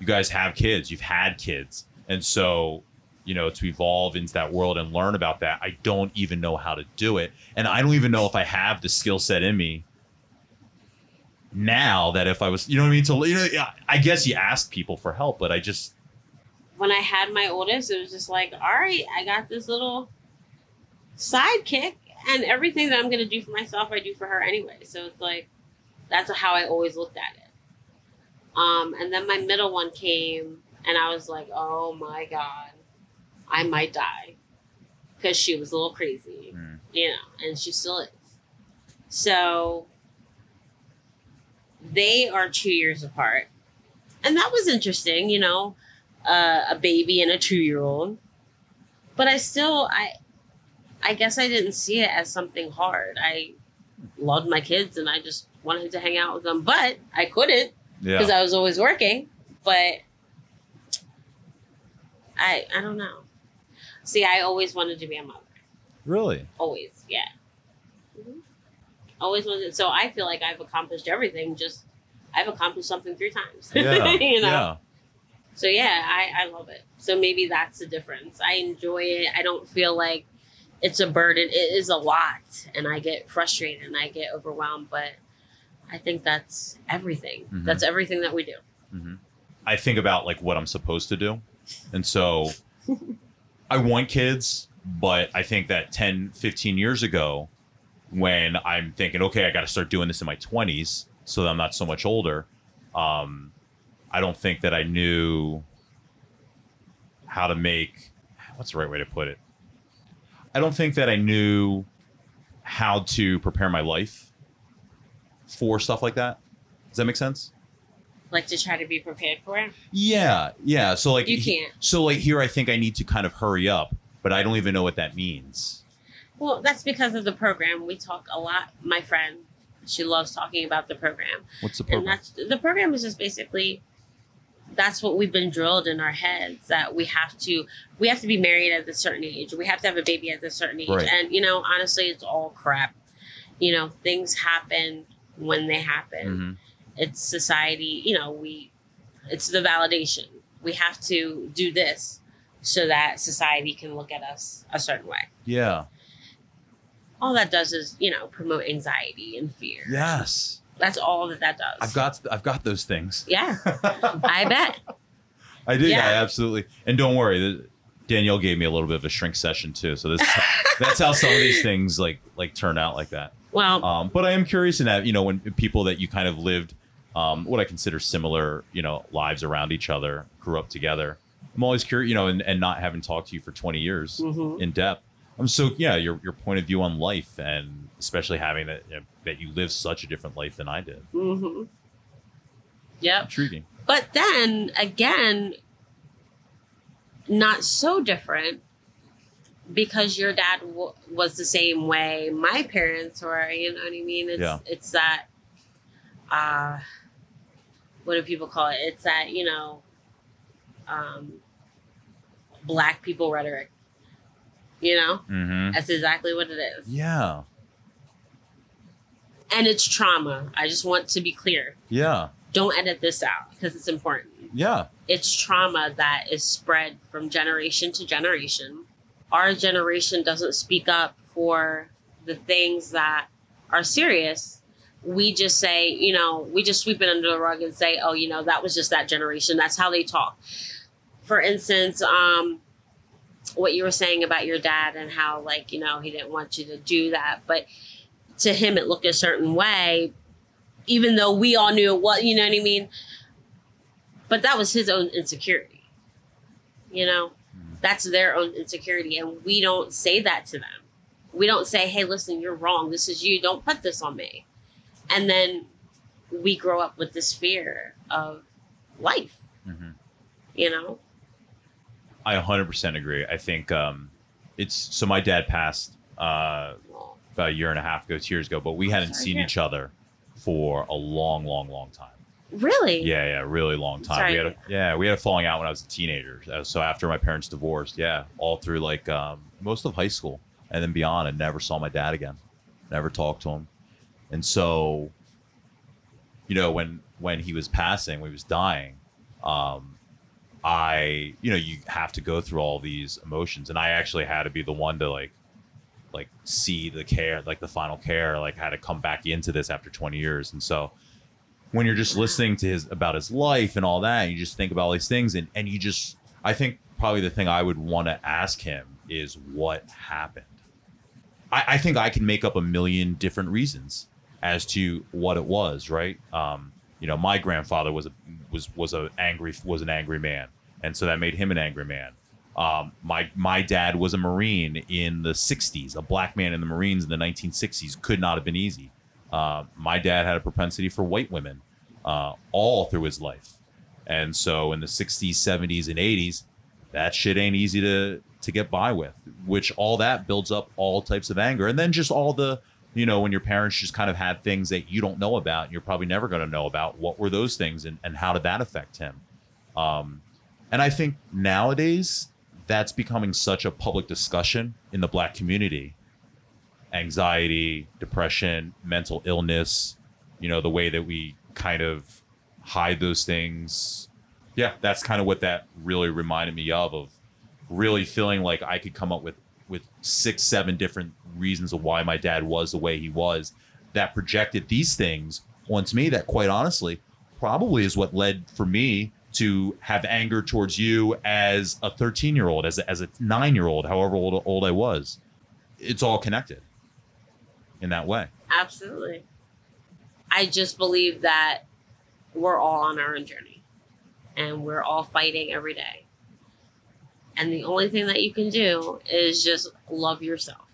C: you guys have kids, you've had kids. And so, you know, to evolve into that world and learn about that, I don't even know how to do it. And I don't even know if I have the skill set in me now that if I was, you know what I mean? To, you know, I guess you ask people for help, but I just,
B: When I had my oldest, it was just like, all right, I got this little sidekick, and everything that I'm going to do for myself, I do for her anyway. So it's like, that's how I always looked at it. Um, and then my middle one came, and I was like, oh my God, I might die. Because she was a little crazy.
C: mm,
B: you know, and she still is. So they are two years apart. And that was interesting, you know, uh, a baby and a two year old. But I still, I, I guess I didn't see it as something hard. I loved my kids and I just wanted to hang out with them, but I couldn't because
C: yeah.
B: I was always working. But I, I don't know. See, I always wanted to be a mother.
C: Really?
B: Always, yeah. Mhm. Always wanted. So I feel like I've accomplished everything. Just I've accomplished something three times. <laughs>
C: Yeah.
B: you know.
C: Yeah.
B: So yeah, I I love it. So maybe that's the difference. I enjoy it. I don't feel like it's a burden. It is a lot, and I get frustrated and I get overwhelmed. But I think that's everything.
C: Mhm.
B: That's everything that we do.
C: hmm I think about like what I'm supposed to do. And so <laughs> I want kids, but I think that 10, 15 years ago, when I'm thinking, okay, I got to start doing this in my 20s so that I'm not so much older, um, I don't think that I knew how to make what's the right way to put it? I don't think that I knew how to prepare my life for stuff like that. Does that make sense?
B: Like to try to be prepared for it.
C: Yeah, yeah. So like
B: You can't.
C: So like here, I think I need to kind of hurry up, but I don't even know what that means.
B: Well, that's because of the program. We talk a lot. My friend, she loves talking about the program.
C: What's the program?
B: and that's the program is just basically that's what we've been drilled in our heads that we have to we have to be married at a certain age we have to have a baby at a certain age
C: Right.
B: and you know honestly it's all crap you know things happen when they happen
C: Mhm.
B: it's society you know we it's the validation we have to do this so that society can look at us a certain way
C: Yeah.
B: all that does is you know promote anxiety and fear
C: Yes.
B: That's all that that does
C: I've got I've got those things.
B: yeah i bet <laughs>
C: I do. Yeah.
B: Yeah.
C: absolutely. And don't worry, Danielle gave me a little bit of a shrink session too. So this <laughs> that's how some of these things like like turn out like that.
B: well
C: Um, but I am curious in that you know when people that you kind of lived um, what I consider similar you know lives around each other, grew up together. I'm always curious, you know, and, and not having talked to you for 20 years
B: mhm.
C: in depth. I'm so yeah, your your point of view on life, and especially having that you know, that you live such a different life than I did.
B: Mm-hmm. Yep.
C: Intriguing.
B: But then again, not so different. because your dad w- was the same way my parents were. You know what I mean? It's
C: Yeah.
B: it's that. Uh, what do people call it? It's that you know. Um, black people rhetoric. You know,
C: Mm-hmm.
B: that's exactly what it is,
C: Yeah.
B: And it's trauma. I just want to be clear.
C: Yeah.
B: Don't edit this out because it's important.
C: Yeah.
B: it's trauma that is spread from generation to generation. Our generation doesn't speak up for the things that are serious. We just say, you know, we just sweep it under the rug and say, oh, you know, that was just that generation. That's how they talk. For instance, um, what you were saying about your dad and how, like, you know, he didn't want you to do that. But to him, it looked a certain way, even though we all knew it was, you know what I mean? but that was his own insecurity you know? That's their own insecurity and we don't say that to them. We don't say hey listen you're wrong. This is you. Don't put this on me. And then we grow up with this fear of life
C: Mhm.
B: you know?
C: I 100% agree. I think um, it's so my dad passed uh, about a year and a half ago, two years ago, but we hadn't
B: Sorry,
C: seen
B: yeah.
C: each other for a long, long, long time.
B: really
C: Yeah, yeah, really long time.
B: Sorry.
C: We had a, yeah, we had a falling out when I was a teenager. Uh, So after my parents divorced, yeah, all through like um, most of high school and then beyond, I never saw my dad again. Never talked to him. And so, you know, when when he was passing, when he was dying, um, I, you know, you have to go through all these emotions, and I actually had to be the one to like, like see the care, like the final care, like had to come back into this after 20 years, and so when you're just listening to his about his life and all that, you just think about all these things, and and you just, I think probably the thing I would want to ask him is what happened. I, I think I can make up a million different reasons as to what it was, right? Um, you know, my grandfather was a was was a angry was an angry man, and so that made him an angry man. Um, my my dad was a Marine in the '60s, a black man in the Marines in the 1960s could not have been easy. Uh, my dad had a propensity for white women uh, all through his life, and so in the '60s, '70s, and '80s, that shit ain't easy to to get by with. Which all that builds up all types of anger, and then just all the you know when your parents just kind of had things that you don't know about, and you're probably never going to know about. What were those things, and and how did that affect him? Um, and I think nowadays that's becoming such a public discussion in the black community. Anxiety, depression, mental illness, you know, the way that we kind of hide those things. Yeah, that's kind of what that really reminded me of of really feeling like I could come up with with six, seven different reasons of why my dad was the way he was that projected these things onto me that quite honestly probably is what led for me to have anger towards you as a 13 year old as a, as a nine year old however old, old i was. It's all connected in that way.
B: Absolutely. I just believe that we're all on our own journey and we're all fighting every day. And the only thing that you can do is just love yourself.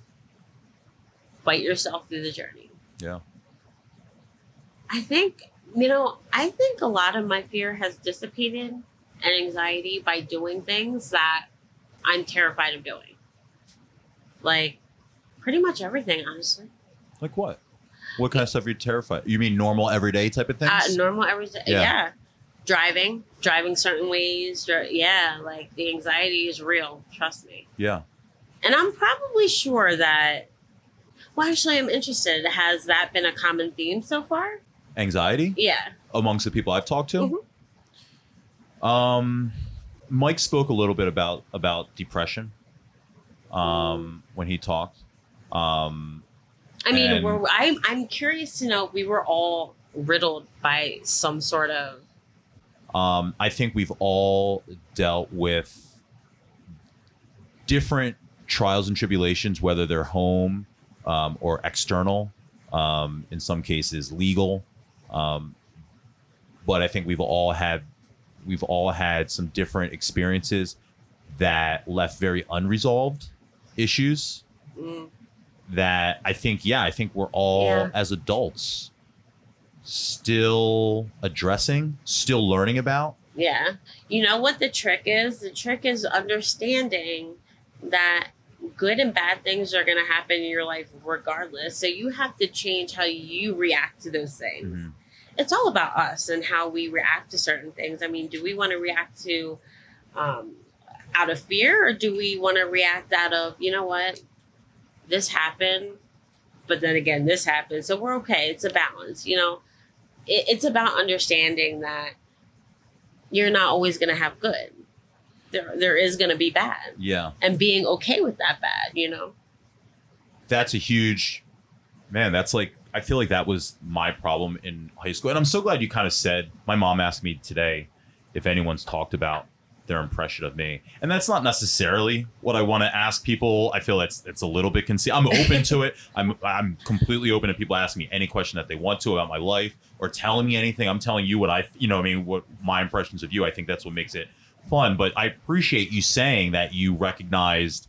B: Fight yourself through the journey.
C: Yeah.
B: I think, you know, I think a lot of my fear has dissipated and anxiety by doing things that I'm terrified of doing. Like, pretty much everything, honestly.
C: like what what kind of stuff are you terrified you mean normal everyday type of things
B: Uh, normal everyday,
C: Yeah.
B: yeah. Driving, driving certain ways. Yeah, like the anxiety is real. Trust me.
C: yeah
B: And I'm probably sure that, well, actually, I'm interested. Has that been a common theme so far?
C: Anxiety
B: Yeah.
C: amongst the people I've talked to.
B: Mhm.
C: Um, Mike spoke a little bit about about depression um, when he talked. Um,
B: I mean, we're, I'm I'm curious to know. We were all riddled by some sort of
C: um, I think we've all dealt with different trials and tribulations, whether they're home um, or external. Um, in some cases, legal. Um, but I think we've all had we've all had some different experiences that left very unresolved issues
B: mm,
C: that I think, yeah, I think we're all
B: Yeah.
C: as adults still addressing, still learning about.
B: yeah. You know what the trick is? The trick is understanding that good and bad things are going to happen in your life regardless. So you have to change how you react to those things.
C: Mhm.
B: It's all about us and how we react to certain things. I mean, do we want to react to um, out of fear or do we want to react out of, you know what, this happened, but then again, this happened. So we're okay. It's a balance, you know? It, it's about understanding that you're not always going to have good. There, there is going to be bad
C: Yeah.
B: and being okay with that bad, you know?
C: that's a huge man that's like i feel like that was my problem in high school. And i'm so glad you kind of said my mom asked me today if anyone's talked about their impression of me. And that's not necessarily what i want to ask people. I feel it's it's a little bit concealed i'm open to it. <laughs> I'm i'm completely open to people asking me any question that they want to about my life or telling me anything. I'm telling you what i you know i mean what my impressions of you. I think that's what makes it fun. But i appreciate you saying that you recognized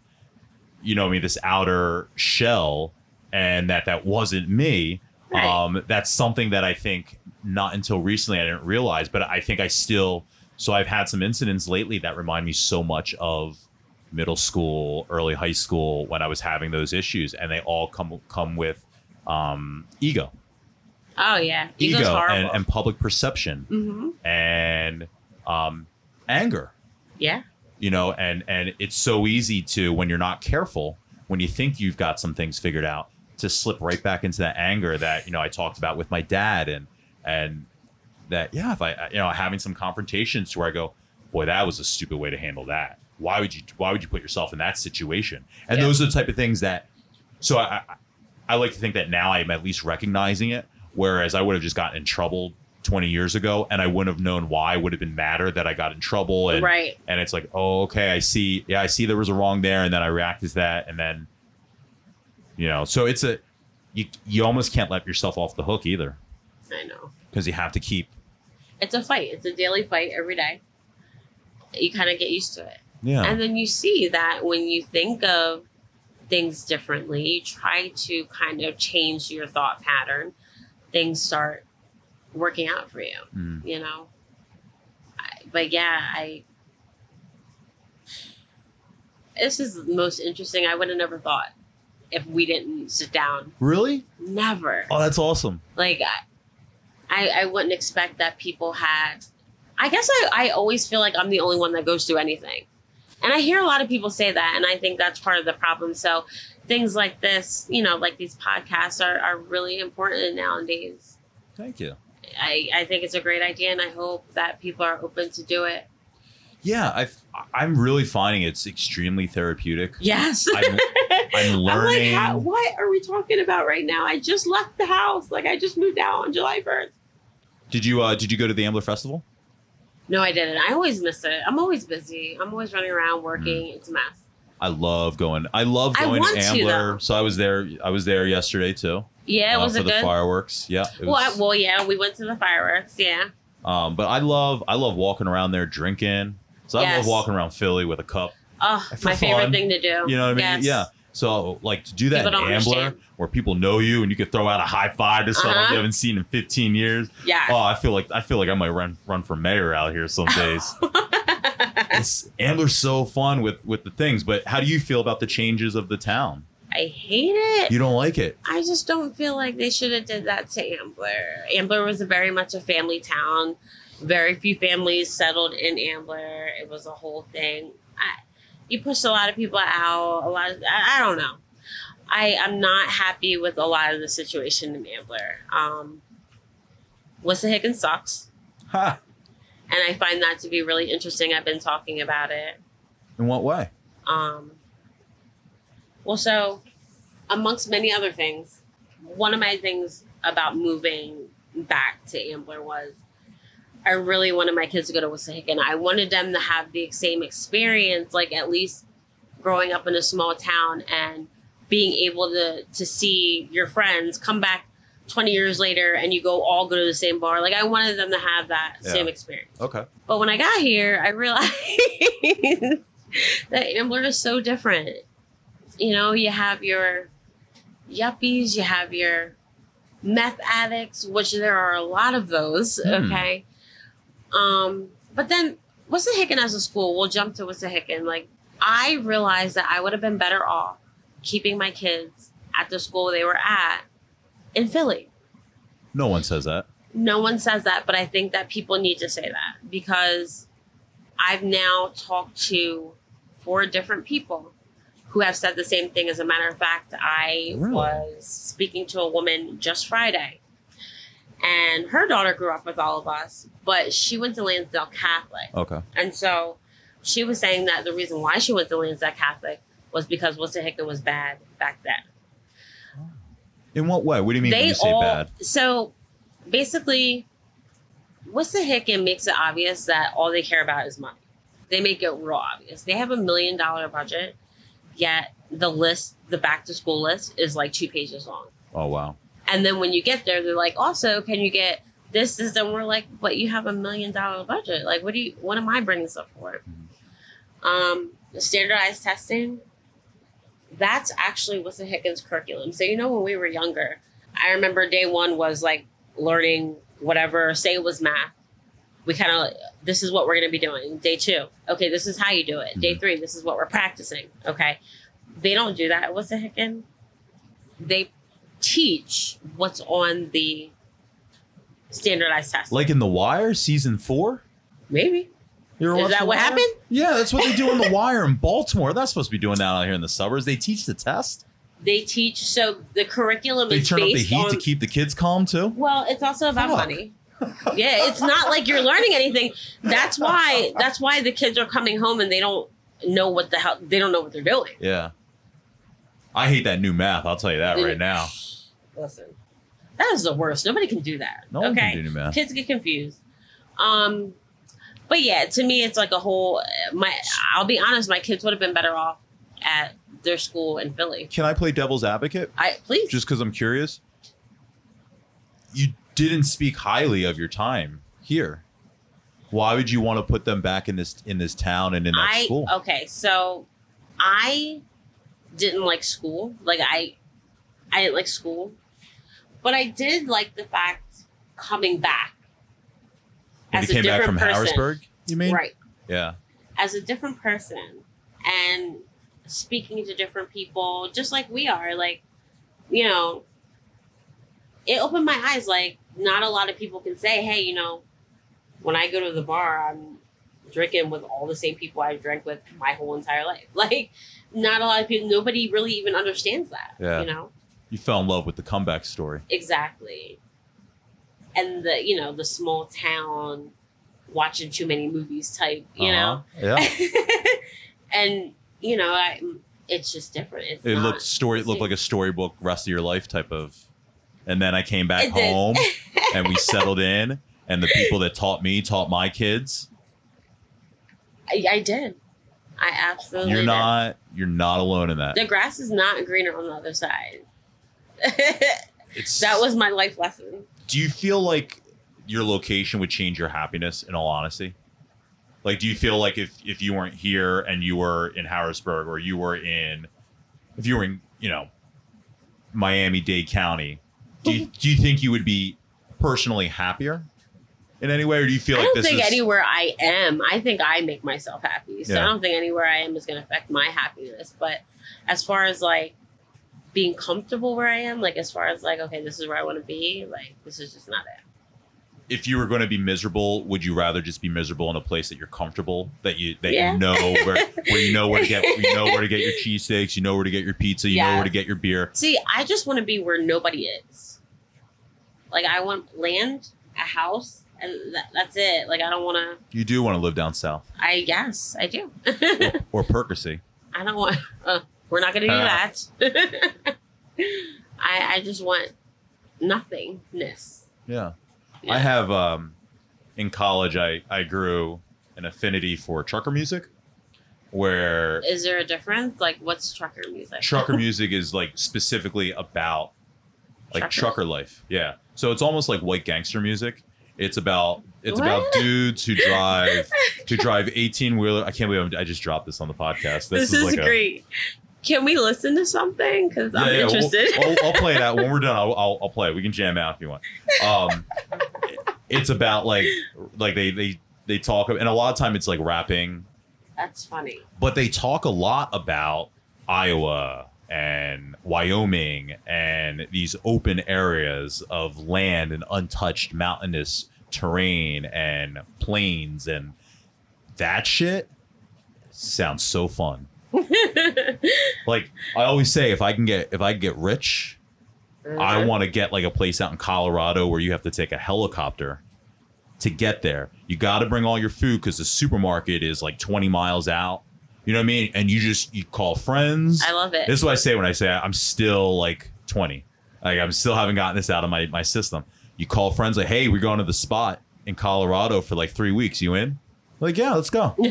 C: you know I mean this outer shell and that that wasn't me
B: Right.
C: um that's something that i think not until recently i didn't realize but i think i still so i've had some incidents lately that remind me so much of middle school early high school when i was having those issues and they all come come with um ego
B: Oh, yeah. Ego's
C: ego
B: horrible.
C: and, and public perception
B: hmm
C: and um anger
B: Yeah.
C: you know and and it's so easy to when you're not careful when you think you've got some things figured out to slip right back into that anger that you know i talked about with my dad and and that yeah if i you know having some confrontations to where i go boy that was a stupid way to handle that why would you why would you put yourself in that situation and
B: Yeah.
C: those are the type of things that so I, I i like to think that now i'm at least recognizing it whereas i would have just gotten in trouble 20 years ago and i wouldn't have known why would have been madder that i got in trouble and
B: right.
C: and it's like, oh, okay, I see. Yeah, I see there was a wrong there, and then I reacted to that, and then, you know, so it's a, you you almost can't let yourself off the hook either
B: I know.
C: because you have to keep.
B: It's a fight. It's a daily fight every day. You kind of get used to it.
C: Yeah.
B: And then you see that when you think of things differently, you try to kind of change your thought pattern, things start working out for you,
C: Mm.
B: you know? I, but yeah, I. This is the most interesting. I would have never thought if we didn't sit down.
C: Really?
B: Never.
C: Oh, that's awesome.
B: like I, I wouldn't expect that people had i guess I, I always feel like i'm the only one that goes through anything and i hear a lot of people say that and i think that's part of the problem so things like this you know like these podcasts are, are really important nowadays
C: Thank you.
B: I, I think it's a great idea and i hope that people are open to do it
C: Yeah, I I'm really finding it's extremely therapeutic.
B: yes
C: I'm, I'm learning. <laughs>
B: I'm like, how, what are we talking about right now? I just left the house. Like, I just moved out on July 1st.
C: Did you uh did you go to the Ambler Festival?
B: No, I didn't. I always miss it. I'm always busy. I'm always running around working. It's a mess.
C: I love going. I love going
B: want
C: to
B: to,
C: Ambler.
B: though.
C: so I was there. I was there yesterday too.
B: Yeah,
C: uh,
B: was
C: for
B: it
C: the
B: good?
C: fireworks. Yeah.
B: well, I, well, yeah, we went to the fireworks. Yeah.
C: Um, but I love I love walking around there drinking. So I love walking around Philly with a cup.
B: Oh, my favorite thing to do.
C: You know what I mean?
B: Yes.
C: Yeah. So like to do that
B: People
C: in
B: don't
C: Ambler
B: understand.
C: where people know you and you can throw out a high five to someone
B: Uh-huh.
C: you haven't seen in 15 years.
B: Yeah.
C: Oh, I feel like I feel like I might run run for mayor out here some days. <laughs> it's Ambler's so fun with with the things, but how do you feel about the changes of the town?
B: I hate it.
C: You don't like it?
B: I just don't feel like they should have did that to Ambler. Ambler was a very much a family town. Very few families settled in Ambler. It was a whole thing. I, you pushed a lot of people out. A lot of I, I don't know. I I'm not happy with a lot of the situation in Ambler. Um, Wissahickon sucks,
C: Ha!
B: and I find that to be really interesting. I've been talking about it.
C: In what way?
B: Um, well, so amongst many other things, one of my things about moving back to Ambler was I really wanted my kids to go to Wissahickon. I wanted them to have the same experience, like at least growing up in a small town and being able to to see your friends come back 20 years later and you go all go to the same bar. Like I wanted them to have that
C: Yeah.
B: same experience.
C: Okay.
B: But when I got here, I realized <laughs> that Ambler is so different. You know, you have your yuppies, you have your meth addicts, which there are a lot of those.
C: Hmm.
B: Okay. Um, but then Wissahickon as a school, we'll jump to Wissahickon. Like I realized that I would have been better off keeping my kids at the school they were at in Philly.
C: No one says that.
B: No one says that, but I think that people need to say that because I've now talked to four different people who have said the same thing. As a matter of fact, I
C: Really?
B: was speaking to a woman just Friday, and her daughter grew up with all of us, but she went to Lansdale Catholic.
C: Okay.
B: And so she was saying that the reason why she went to Lansdale Catholic was because Wissahickon was bad back then.
C: In what way? What do you mean when
B: they
C: you say
B: all
C: bad?
B: so basically Wissahickon makes it obvious that all they care about is money. They make it real obvious. They have a million dollar budget, yet the list, the back to school list, is like two pages long.
C: Oh wow.
B: And then when you get there, they're like, also, can you get this, this, and we're like, but you have a million dollar budget. Like, what do you, what am I bringing stuff for? Um, standardized testing, that's actually Wissahickon's curriculum. So, you know, when we were younger, I remember day one was like learning whatever, say it was math. We kind of, this is what we're going to be doing. Day two, okay, this is how you do it. Day three, this is what we're practicing. Okay. They don't do that at Wissahickon. They teach what's on the standardized test.
C: Like in The Wire, season four.
B: Maybe. Is that what happened?
C: Yeah, that's what they do in The <laughs> Wire in Baltimore. They're supposed to be doing that out here in the suburbs. They teach the test.
B: They teach, so the curriculum
C: They
B: is
C: turn up the
B: based
C: heat
B: on.
C: to keep the kids calm too.
B: well, it's also about
C: Fuck.
B: money. Yeah, it's not like you're learning anything. That's why. That's why the kids are coming home and they don't know what the hell. They don't know what they're doing.
C: Yeah. I hate that new math. I'll tell you that right now. <sighs>
B: Listen, that is the worst. Nobody can do that.
C: No one
B: okay,
C: can do new math.
B: kids get confused. Um, but yeah, to me, it's like a whole. My, I'll be honest, my kids would have been better off at their school in Philly.
C: Can I play devil's advocate?
B: I please.
C: Just because I'm curious. You didn't speak highly of your time here. Why would you want to put them back in this in this town and in that
B: I
C: school?
B: okay, so I didn't like school. Like I, I didn't like school, but I did like the fact coming back
C: When
B: as
C: you
B: a
C: came back from
B: person.
C: Harrisburg, you mean?
B: right?
C: Yeah.
B: As a different person and speaking to different people, just like we are. Like, you know, it opened my eyes. Like, not a lot of people can say, "Hey, you know, when I go to the bar, I'm drinking with all the same people I've drank with my whole entire life." <laughs> Like, not a lot of people. Nobody really even understands that.
C: Yeah.
B: You know
C: You fell in love with the comeback story.
B: exactly. And the you know the small town, watching too many movies type. You know.
C: Uh-huh. Yeah. <laughs>
B: and you know, I, it's just different. It's
C: it looked story it looked like a storybook rest of your life type of and then i came back home and we <laughs> settled in and the people that taught me taught my kids
B: I, I did. I absolutely.
C: you're not you're not alone in that
B: The grass is not greener on the other side. <laughs> that was my life lesson.
C: do you feel like your location would change your happiness in all honesty like do you feel like if if you weren't here and you were in harrisburg or you were in if you were in you know miami dade county do you, <laughs> do you think you would be personally happier in any way or do you feel like I
B: don't
C: this
B: think
C: is
B: anywhere I am. I think I make myself happy. So
C: Yeah.
B: I don't think anywhere I am is going to affect my happiness. But as far as like being comfortable where I am, like as far as like okay, this is where I want to be, like this is just not it.
C: if you were going to be miserable, would you rather just be miserable in a place that you're comfortable, that you that
B: Yeah.
C: you know where where you know where to get <laughs> you know where to get your cheesesteaks, you know where to get your pizza, you know where to get your beer.
B: See, I just want to be where nobody is. Like I want land, a house, that, that's it. Like I don't want to.
C: You do want to live down south
B: I guess I do.
C: or <laughs> Percy.
B: I don't want. Uh, we're not gonna do
C: Uh.
B: that. <laughs> I I just want nothingness.
C: Yeah.
B: Yeah.
C: I have um in college I I grew an affinity for trucker music where
B: Is there a difference? Like, what's trucker music?
C: trucker <laughs> music is like specifically about like
B: Truckers.
C: trucker life. Yeah. So it's almost like white gangster music. It's about it's
B: What?
C: about dudes who drive <laughs> to drive 18 wheeler. I can't believe I'm, I just dropped this on the podcast.
B: This, is,
C: like a-
B: great. Can we listen to something? Because I'm
C: Yeah, yeah, we'll-
B: interested.
C: I'll, I'll play it out when we're done. I'll, <laughs> I'll, I'll play it. We can jam out if you want. Um, it's about like like they they they talk and a lot of time it's like rapping
B: That's funny.
C: but they talk a lot about Iowa and Wyoming and these open areas of land and untouched mountainous terrain and plains and that shit sounds so fun. <laughs> like I always say if I can get if I can get rich, I
B: Mhm.
C: want to get like a place out in Colorado where you have to take a helicopter to get there. You got to bring all your food because the supermarket is like 20 miles out. You know what I mean? And you just you call friends.
B: I love it.
C: This is what I say when I say I'm still like 20. Like I'm still haven't gotten this out of my my system. You call friends like, hey, we're going to the spot in Colorado for like three weeks. You in? Like, yeah, let's go. <laughs>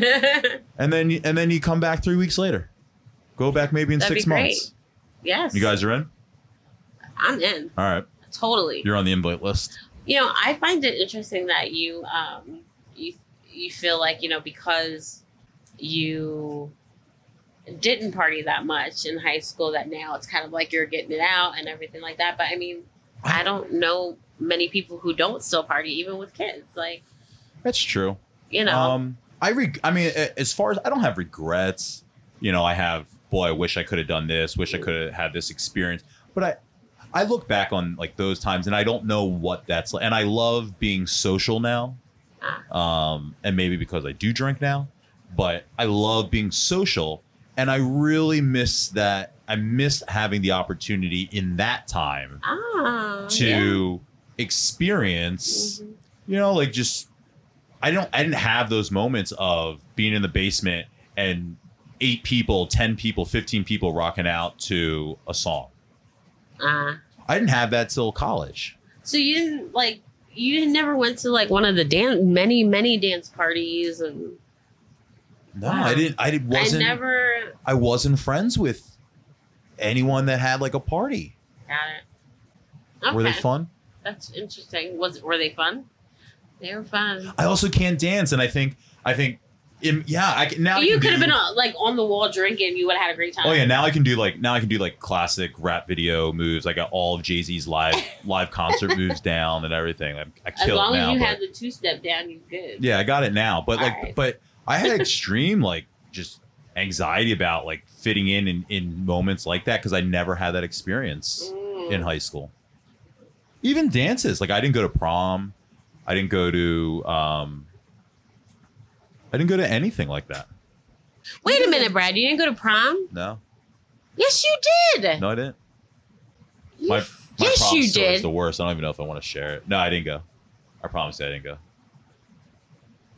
C: And then you, and then you come back three weeks later. Go back maybe in
B: That'd
C: six
B: be great.
C: months.
B: yes.
C: You guys are in.
B: I'm in.
C: All right,
B: Totally.
C: you're on the invite list.
B: you know, I find it interesting that you um you you feel like, you know, because you didn't party that much in high school that now it's kind of like you're getting it out and everything like that. But I mean, I don't know many people who don't still party even with kids. Like,
C: That's true.
B: you know,
C: Um, I reg- I mean, as far as I don't have regrets. You know, I have. Boy, I wish I could have done this. Wish I could have had this experience. But I, I look back on like those times, and I don't know what that's like. And I love being social now. Um, and maybe because I do drink now, but I love being social, and I really miss that. I miss having the opportunity in that time
B: ah,
C: to experience
B: Mhm.
C: you know like just i don't i didn't have those moments of being in the basement and eight people 10 people 15 people rocking out to a song
B: Ah.
C: i didn't have that till college
B: So you didn't like you never went to like one of the dance many many dance parties and
C: no
B: Wow.
C: i didn't i wasn't
B: I never
C: i wasn't friends with anyone that had like a party
B: got it. Okay.
C: were they fun
B: That's interesting. Was were they fun? They were fun.
C: i also can't dance and i think i think yeah i can now I
B: you
C: can
B: could have been uh, like on the wall drinking. You would have had a great time.
C: Oh yeah, now I can do like now I can do like classic rap video moves. I got all of Jay Z's live <laughs> live concert moves down and everything. I, I
B: As
C: kill
B: long
C: it now.
B: as you had the two step down, you good.
C: yeah, I got it now. But like,
B: Alright.
C: but I had <laughs> extreme like just anxiety about like fitting in in, in moments like that because I never had that experience
B: Mm.
C: in high school. Even dances, like I didn't go to prom. I didn't go to um. I didn't go to anything like that.
B: Wait a minute, Brad. You didn't go to prom?
C: No,
B: Yes, you did.
C: no, I didn't.
B: You-
C: My, my
B: yes, you did.
C: the worst. I don't even know if I want to share it. No, I didn't go. I promise I didn't go.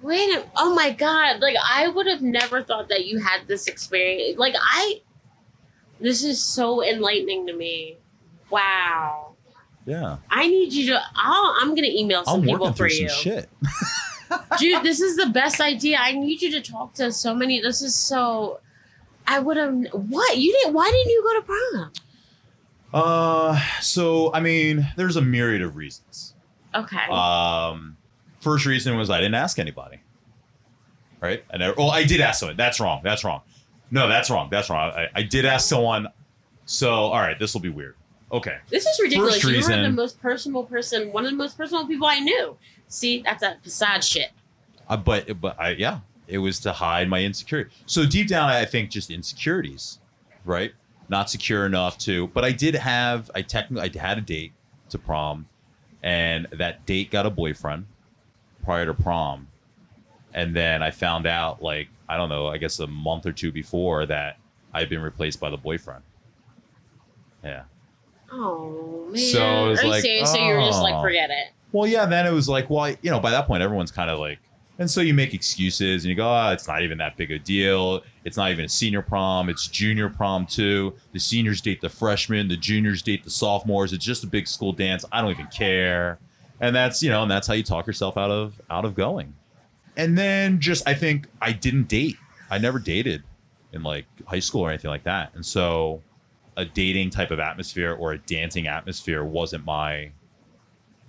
B: Wait a Oh my god! Like I would have never thought that you had this experience. Like I, this is so enlightening to me. Wow.
C: Yeah,
B: I need you to. I'll, I'm gonna email some
C: I'm
B: people for you.
C: some shit. <laughs> <laughs>
B: dude this is the best idea i need you to talk to so many this is so i would have what you didn't why didn't you go to prom
C: Uh, so I mean, there's a myriad of reasons.
B: okay
C: Um, first reason was I didn't ask anybody. Right? I never. Well, I did ask someone. That's wrong. That's wrong. No, that's wrong. That's wrong. I, I did ask someone. So, all right, this will be weird. Okay.
B: this is ridiculous
C: First
B: you were the most personal person one of the most personal people i knew see that's that facade shit
C: Uh, but but I yeah, it was to hide my insecurity. So deep down, I think just insecurities, right? Not secure enough to. But I did have. I technically I had a date to prom, and that date got a boyfriend prior to prom, and then I found out like I don't know. I guess a month or two before that I'd been replaced by the boyfriend. Yeah.
B: oh man
C: So it was
B: are you
C: like,
B: serious so you were just like
C: oh.
B: forget it
C: Well, yeah. Then it was like, well, you know, by that point, everyone's kind of like, and so you make excuses and you go, oh, it's not even that big a deal. It's not even a senior prom. It's junior prom too. The seniors date the freshmen. The juniors date the sophomores. It's just a big school dance. I don't even care. And that's you know, and that's how you talk yourself out of out of going. And then just I think I didn't date. I never dated in like high school or anything like that. And so a dating type of atmosphere or a dancing atmosphere wasn't my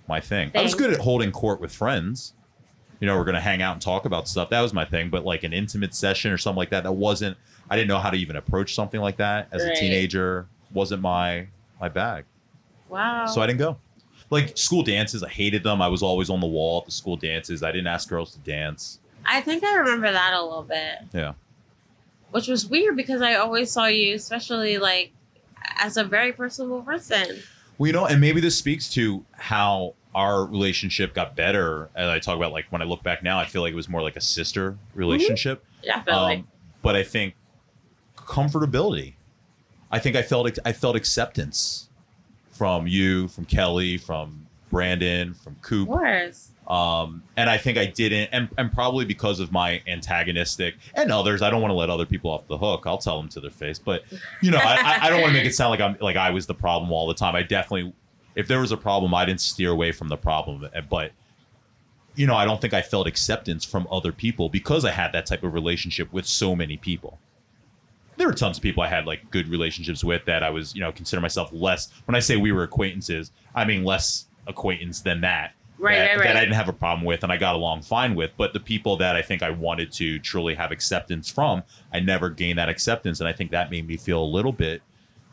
C: my thing. I was good at holding court with friends. You know, we're gonna hang out and talk about stuff. That was my thing. But like an intimate session or something like that, that wasn't. I didn't know how to even approach something like that as a teenager. Wasn't my my bag.
B: wow
C: So I didn't go. Like school dances, I hated them. I was always on the wall at the school dances. I didn't ask girls to dance.
B: i think i remember that a little bit
C: Yeah.
B: which was weird because I always saw you, especially like as a very personable person.
C: Well, you know, and maybe this speaks to how our relationship got better. As I talk about, like when I look back now, I feel like it was more like a sister relationship.
B: Definitely.
C: Um, but I think comfortability. I think I felt I felt acceptance from you, from Kelly, from Brandon, from Coop.
B: of course.
C: Um, and I think I didn't, and, and probably because of my antagonistic and others. I don't want to let other people off the hook. I'll tell them to their face, but you know, I, I, I don't want to make it sound like I'm like I was the problem all the time. I definitely, if there was a problem, I didn't steer away from the problem. But you know, I don't think I felt acceptance from other people because I had that type of relationship with so many people. There were tons of people I had like good relationships with that I was, you know, consider myself less. When I say we were acquaintances, I mean less acquaintance than that.
B: Right,
C: that,
B: right,
C: that I didn't have a problem with and I got along fine with. But the people that I think I wanted to truly have acceptance from, I never gained that acceptance. And I think that made me feel a little bit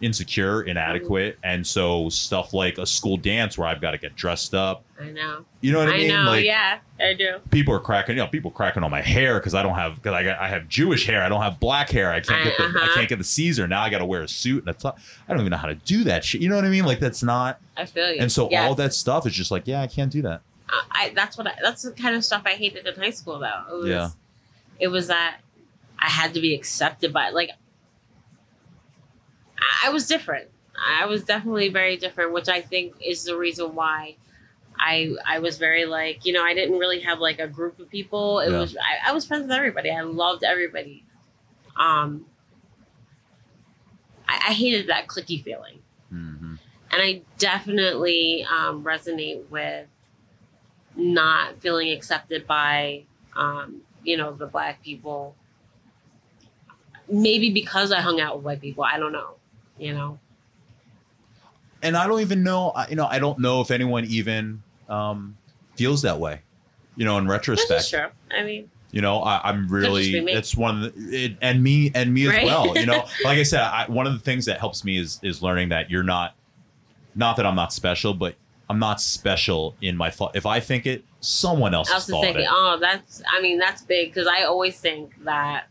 C: insecure, inadequate.
B: Mm-hmm.
C: And so stuff like a school dance where I've got to get dressed up.
B: I know.
C: You know what I,
B: I
C: mean?
B: know.
C: like
B: yeah, I do.
C: people are cracking, you know, people cracking on my hair because I don't have because I got, I have Jewish hair. I don't have black hair. I can't get the I
B: Uh-huh.
C: can't get the Caesar. Now I got to wear a suit and a top. I don't even know how to do that shit. You know what I mean? Like that's not.
B: I feel you.
C: And so
B: Yes.
C: all that stuff is just like, yeah, I can't do that.
B: I, I that's what I, that's the kind of stuff I hated in high school though. It was
C: Yeah.
B: it was that I had to be accepted by like I, was different. I was definitely very different, which I think is the reason why I I was very like, you know, I didn't really have like a group of people. It
C: Yeah.
B: was I, I was friends with everybody. I loved everybody. Um I, I hated that clicky feeling
C: hmm
B: and I definitely um, resonate with not feeling accepted by, um, you know, the black people. Maybe because I hung out with white people. I don't know. You know.
C: And I don't even know. I- You know, I don't know if anyone even um, feels that way. You know, in retrospect.
B: is true. I mean,
C: You know, I, I'm really it's one of the, it, and me and me as
B: Right.
C: well. You know, <laughs> like I said, I, one of the things that helps me is is learning that you're not, not that I'm not special, but I'm not special in my thought. If I think it, someone else
B: I
C: has
B: was
C: thought
B: thinking,
C: it.
B: oh, that's. I mean, that's big because I always think that,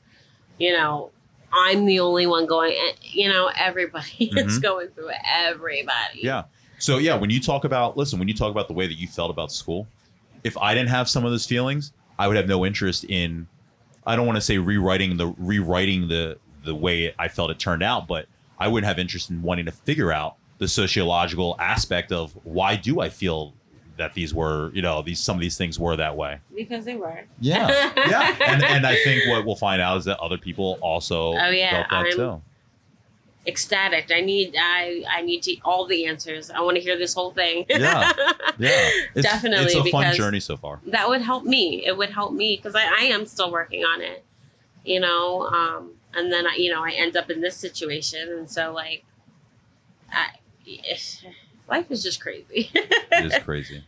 B: you know, I'm the only one going. eh, You know, everybody <laughs> is
C: Mhm.
B: going through it. Everybody.
C: Yeah. So yeah, when you talk about listen, when you talk about the way that you felt about school, if I didn't have some of those feelings, I would have no interest in I don't want to say rewriting the rewriting the the way I felt it turned out, but I wouldn't have interest in wanting to figure out the sociological aspect of why do I feel that these were, you know, these some of these things were that way.
B: Because they were.
C: Yeah. <laughs> yeah. And and I think what we'll find out is that other people also
B: Oh, yeah,
C: felt that
B: I'm-
C: too.
B: ecstatic. I need I I need to all the answers. I want to hear this whole thing.
C: Yeah. Yeah. <laughs> It's,
B: Definitely,
C: It's a fun
B: because-
C: journey so far.
B: that would help me. It would help me because I, I am still working on it. You know, um, and then I, you know I end up in this situation, and so like, I, life is just crazy.
C: it is crazy.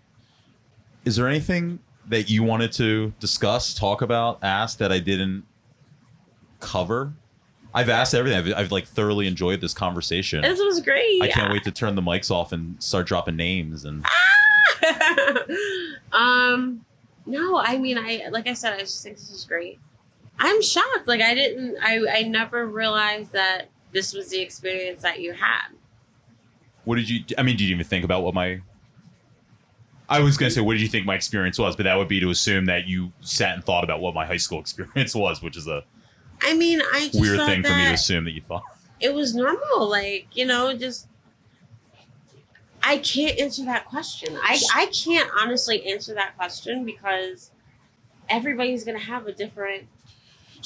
C: Is there anything that you wanted to discuss, talk about, ask that I didn't cover? I've asked everything. I've, I've like thoroughly enjoyed this conversation.
B: this was great.
C: I can't wait to turn the mics off and start dropping names. And <laughs>
B: um, no, I mean, I like I said, I just think this is great. I'm shocked. Like I didn't, I I never realized that this was the experience that you had.
C: What did you? I mean, did you even think about what my? I was gonna say, what did you think my experience was? But that would be to assume that you sat and thought about what my high school <laughs> experience was, which is a
B: I mean, I just
C: weird thing for me to assume that you thought.
B: it was normal like you know just i can't answer that question i i can't honestly answer that question because everybody's gonna have a different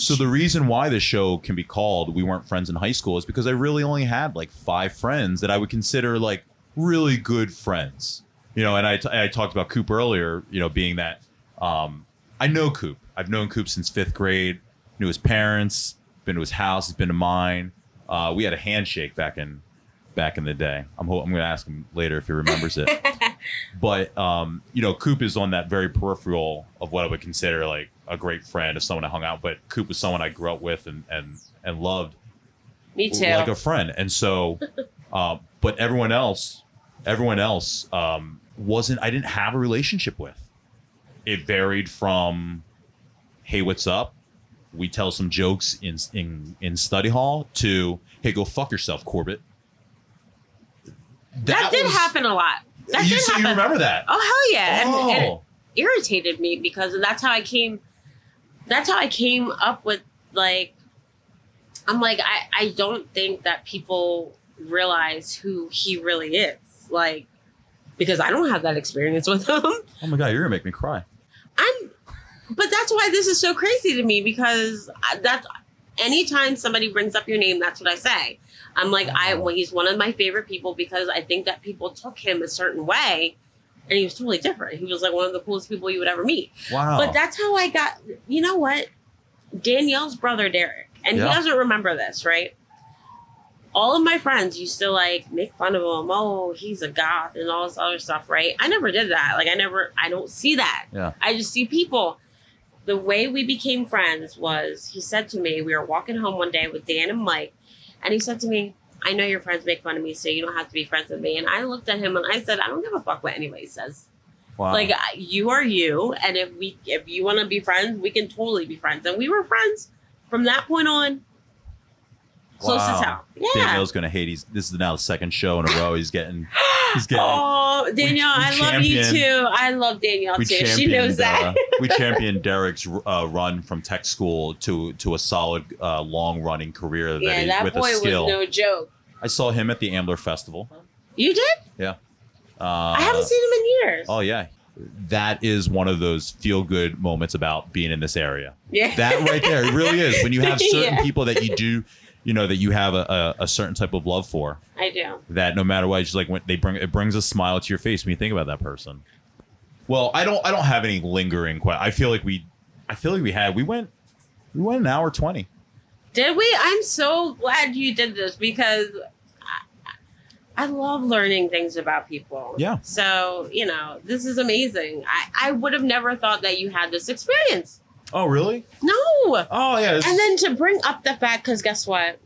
C: So the reason why this show can be called "We Weren't Friends in High School" is because I really only had like five friends that I would consider like really good friends. You know, and I, t- I talked about Coop earlier. You know, being that um, I know Coop. I've known Coop since fifth grade. Knew his parents. Been to his house. He's been to mine. Uh, we had a handshake back in back in the day. I'm ho- I'm going to ask him later if he remembers it. <laughs> but um, you know, Coop is on that very peripheral of what I would consider like a great friend of someone I hung out. But Coop was someone I grew up with and and and loved
B: me too
C: like a friend. And so, <laughs> uh, but everyone else, everyone else um, wasn't. I didn't have a relationship with. It varied from, hey, what's up, we tell some jokes in in in study hall to hey go fuck yourself Corbett.
B: That, did
C: was-
B: happen a lot. That
C: you,
B: did
C: so
B: happen.
C: you remember that?
B: Oh hell yeah! And- And, it
C: Oh.
B: irritated me because that's how I came. That's how I came up with like. I'm like I I don't think that people realize who he really is like because I don't have that experience with him. <laughs>
C: Oh my god, you're gonna make me cry.
B: I'm, but that's why this is so crazy to me because uh, that's anytime somebody brings up your name, that's what I say. I'm like, I well, he's one of my favorite people because I think that people took him a certain way, and he was totally different. He was like one of the coolest people you would ever meet.
C: Wow.
B: But that's how I got. You know what? Danielle's brother Derek, and
C: Yeah.
B: he doesn't remember this, right? All of my friends used to like make fun of him. Oh, he's a goth and all this other stuff, right? I never did that. Like I never. I don't see that.
C: yeah.
B: I just see people. The way we became friends was he said to me, we were walking home one day with Dan and Mike, and he said to me, I know your friends make fun of me, so you don't have to be friends with me. And I looked at him and I said, I don't give a fuck what anybody says.
C: Wow.
B: Like you are you, and if we if you want to be friends, we can totally be friends. And we were friends from that point on. Close
C: Wow.
B: as hell. Yeah.
C: Danielle's gonna hate. He's this is now the second show in a row. He's getting. He's getting. <gasps>
B: Oh, Danielle,
C: we
B: I love you too. I love Danielle
C: we
B: too. She knows that.
C: uh, we <laughs> championed Derek's uh, run from tech school to to a solid uh, long running career that
B: yeah,
C: he,
B: that
C: with
B: boy
C: a
B: was
C: skill.
B: no joke.
C: I saw him at the Ambler Festival.
B: You did? Yeah.
C: Uh,
B: I haven't seen him in years.
C: Oh yeah, that is one of those feel good moments about being in this area.
B: yeah.
C: That right there, it really is. When you <laughs> have certain
B: Yeah.
C: people that you do, you know, that you have a, a, a certain type of love for.
B: I do.
C: That no matter what, it's just like when they bring it brings a smile to your face when you think about that person. Well, I don't I don't have any lingering. que- I feel like we, I feel like we had we went we went an hour twenty.
B: Did we? I'm so glad you did this because I, I love learning things about people.
C: Yeah.
B: So, you know, this is amazing. I, I would have never thought that you had this experience.
C: Oh really?
B: No.
C: Oh yeah. this-
B: And then to bring up the fact, because guess what?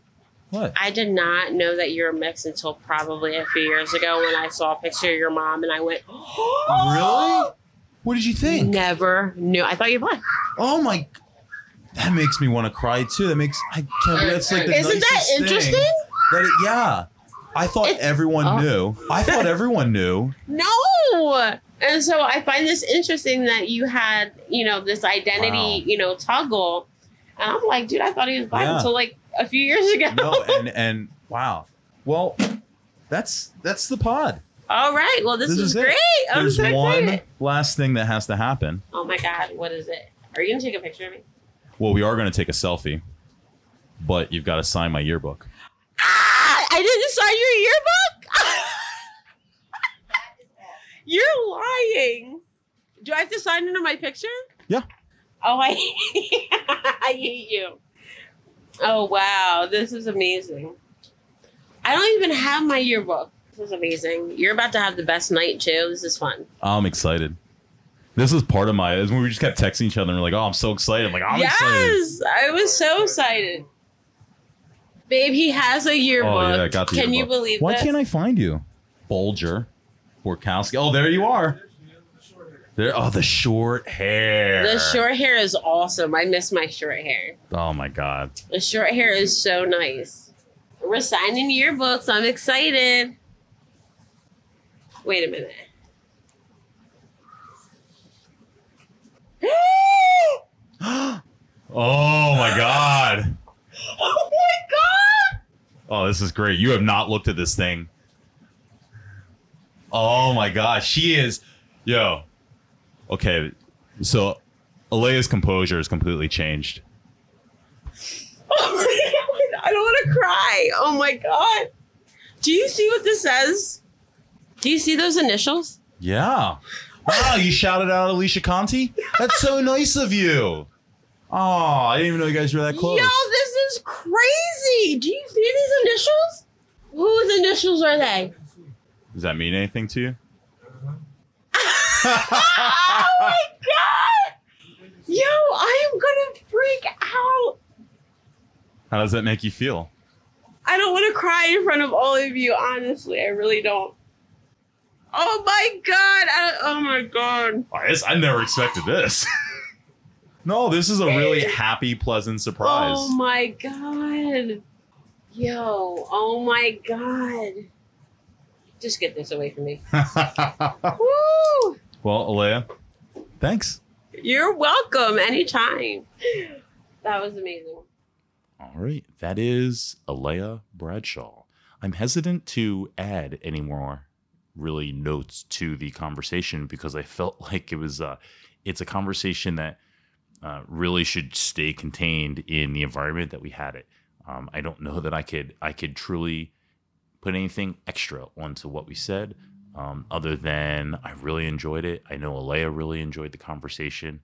C: what?
B: I did not know that you're mixed until probably a few years ago when I saw a picture of your mom and I went, <gasps>
C: Really? What did you think?
B: Never knew. I thought you were black.
C: Oh my! That makes me want to cry too. That makes I can't. believe That's like the
B: Isn't that
C: nicest thing.
B: interesting?
C: That it, yeah. I thought
B: It's-
C: everyone
B: oh.
C: knew. I thought <laughs> everyone knew.
B: No. And so I find this interesting that you had, you know, this identity,
C: Wow.
B: you know, toggle. And I'm like, dude, I thought he was black
C: Yeah.
B: until like a few years ago.
C: No, and and wow. Well, that's that's the pod.
B: All right. Well, this,
C: This
B: is,
C: is it.
B: great. I'm
C: There's
B: so
C: one last thing that has to happen.
B: Oh my God. What is it? Are you going to take a picture of me?
C: Well, we are going to take a selfie, but you've got to sign my yearbook.
B: Ah, I didn't sign your yearbook. You're lying. Do I have to sign under my picture?
C: Yeah.
B: Oh, I, <laughs> I hate you. Oh wow, this is amazing. I don't even have my yearbook. This is amazing. You're about to have the best night too. This is fun.
C: I'm excited. This is part of my. We just kept texting each other and we're like, "Oh, I'm so excited!" I'm like, "I'm excited."
B: yes, I was so excited. Babe, he has a yearbook.
C: Oh yeah, I got the
B: Can you
C: yearbook.
B: believe
C: Why
B: this?
C: can't I find you? Bolger, Borkowski. Oh, there you are. There. Oh, the short hair.
B: The short hair is awesome. I miss my short hair.
C: Oh my god.
B: The short hair is so nice. We're signing yearbooks. I'm excited. Wait a minute. <gasps>
C: Oh my god. <gasps>
B: oh my god!
C: Oh, this is great. You have not looked at this thing. Oh my gosh, she is. Yo. Okay, so Alea's composure has completely changed.
B: Oh my god! I don't want to cry. Oh my god! Do you see what this says? Do you see those initials?
C: Yeah. Wow, you shouted out Alicia Conti? That's so nice of you. Oh, I didn't even know you guys were that close.
B: Yo, this is crazy. Do you see these initials? Whose initials are they?
C: Does that mean anything to you?
B: Oh my god! Yo, I am gonna freak out.
C: How does that make you feel?
B: I don't want to cry in front of all of you. Honestly, I really don't. Oh my god! I, oh my god!
C: I, I never expected this. <laughs> No, this is a really happy, pleasant surprise.
B: Oh my god. Yo, oh my god. Just get this away from me. <laughs> Woo!
C: Well, Alea, thanks.
B: You're welcome anytime. That was amazing.
A: All right, that is Alea Bradshaw. I'm hesitant to add any more really notes to the conversation because I felt <laughs> like it was uh it's a conversation that uh, really should stay contained in the environment that we had it. Um, I don't know that I could I could truly put anything extra onto what we said, um, other than I really enjoyed it. I know Alea really enjoyed the conversation,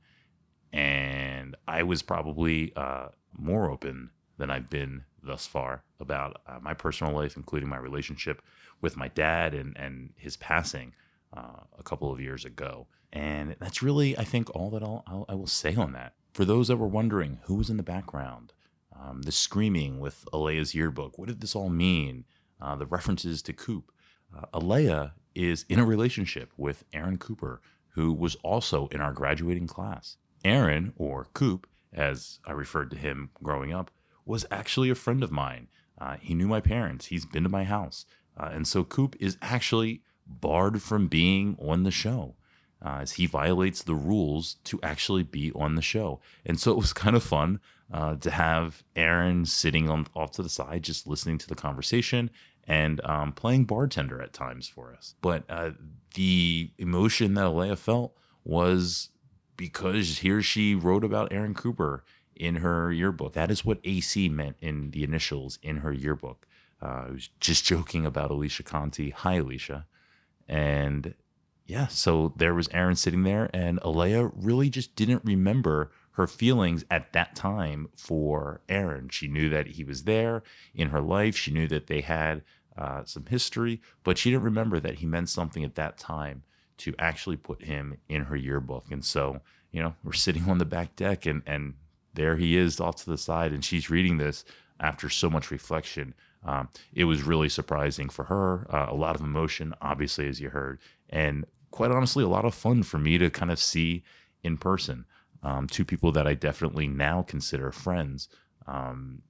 A: and I was probably uh, more open than I've been thus far about uh, my personal life, including my relationship with my dad and and his passing uh, a couple of years ago. And that's really, I think, all that I'll, I'll I will say on that. For those that were wondering who was in the background, um, the screaming with Alea's yearbook, what did this all mean? Uh, the references to Coop. Uh, Alea is in a relationship with Aaron Cooper, who was also in our graduating class. Aaron, or Coop, as I referred to him growing up, was actually a friend of mine. Uh, he knew my parents. He's been to my house. Uh, and so Coop is actually barred from being on the show uh, as he violates the rules to actually be on the show. And so it was kind of fun uh, to have Aaron sitting on off to the side, just listening to the conversation and um, playing bartender at times for us. But uh, the emotion that Alea felt was because here she wrote about Aaron Cooper in her yearbook. That is what AC meant in the initials in her yearbook. Uh, I was just joking about Alicia Conti. Hi, Alicia. And yeah, so there was Aaron sitting there, and Alea really just didn't remember her feelings at that time for Aaron. She knew that he was there in her life. She knew that they had uh, some history, but she didn't remember that he meant something at that time to actually put him in her yearbook. And so, you know, we're sitting on the back deck, and and there he is off to the side, and she's reading this after so much reflection. Um, it was really surprising for her. Uh, a lot of emotion, obviously, as you heard, and quite honestly, a lot of fun for me to kind of see in person. Um, two people that I definitely now consider friends, um,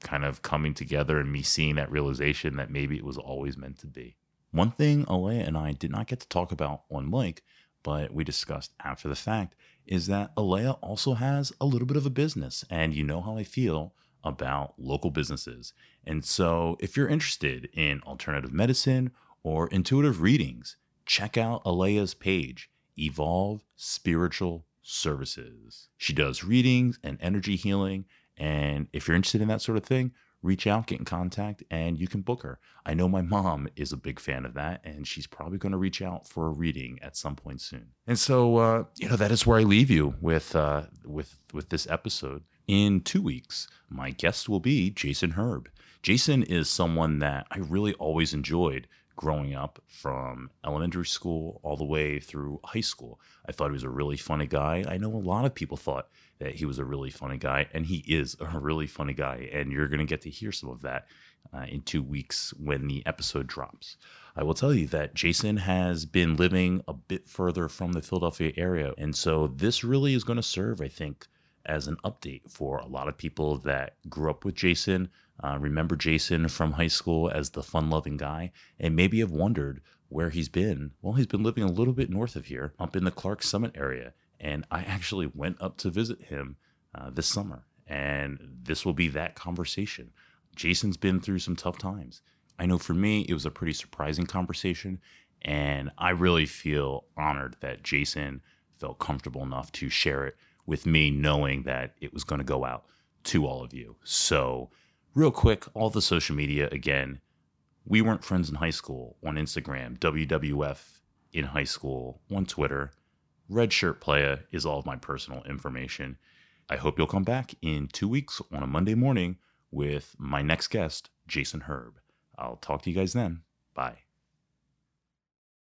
A: kind of coming together and me seeing that realization that maybe it was always meant to be. One thing Alea and I did not get to talk about on mic, but we discussed after the fact, is that Alea also has a little bit of a business. And you know how I feel about local businesses. And so if you're interested in alternative medicine or intuitive readings, check out Alea's page, Evolve Spiritual Services. She does readings and energy healing. And if you're interested in that sort of thing, reach out, get in contact, and you can book her. I know my mom is a big fan of that, and she's probably going to reach out for a reading at some point soon. And so, uh, you know, that is where I leave you with uh, with with this episode. In two weeks, my guest will be Jason Herb. Jason is someone that I really always enjoyed growing up from elementary school all the way through high school. I thought he was a really funny guy. I know a lot of people thought that he was a really funny guy, and he is a really funny guy. And you're going to get to hear some of that uh, in two weeks when the episode drops. I will tell you that Jason has been living a bit further from the Philadelphia area. And so this really is going to serve, I think, as an update for a lot of people that grew up with Jason, uh, remember Jason from high school as the fun loving guy, and maybe have wondered where he's been. Well, he's been living a little bit north of here, up in the Clark Summit area. And I actually went up to visit him uh, this summer. And this will be that conversation. Jason's been through some tough times. I know for me, it was a pretty surprising conversation. And I really feel honored that Jason felt comfortable enough to share it with me, knowing that it was going to go out to all of you. So, real quick, all the social media again. We weren't friends in high school on Instagram, WWF in high school on Twitter. Red Shirt Playa is all of my personal information. I hope you'll come back in two weeks on a Monday morning with my next guest, Jason Herb. I'll talk to you guys then. Bye.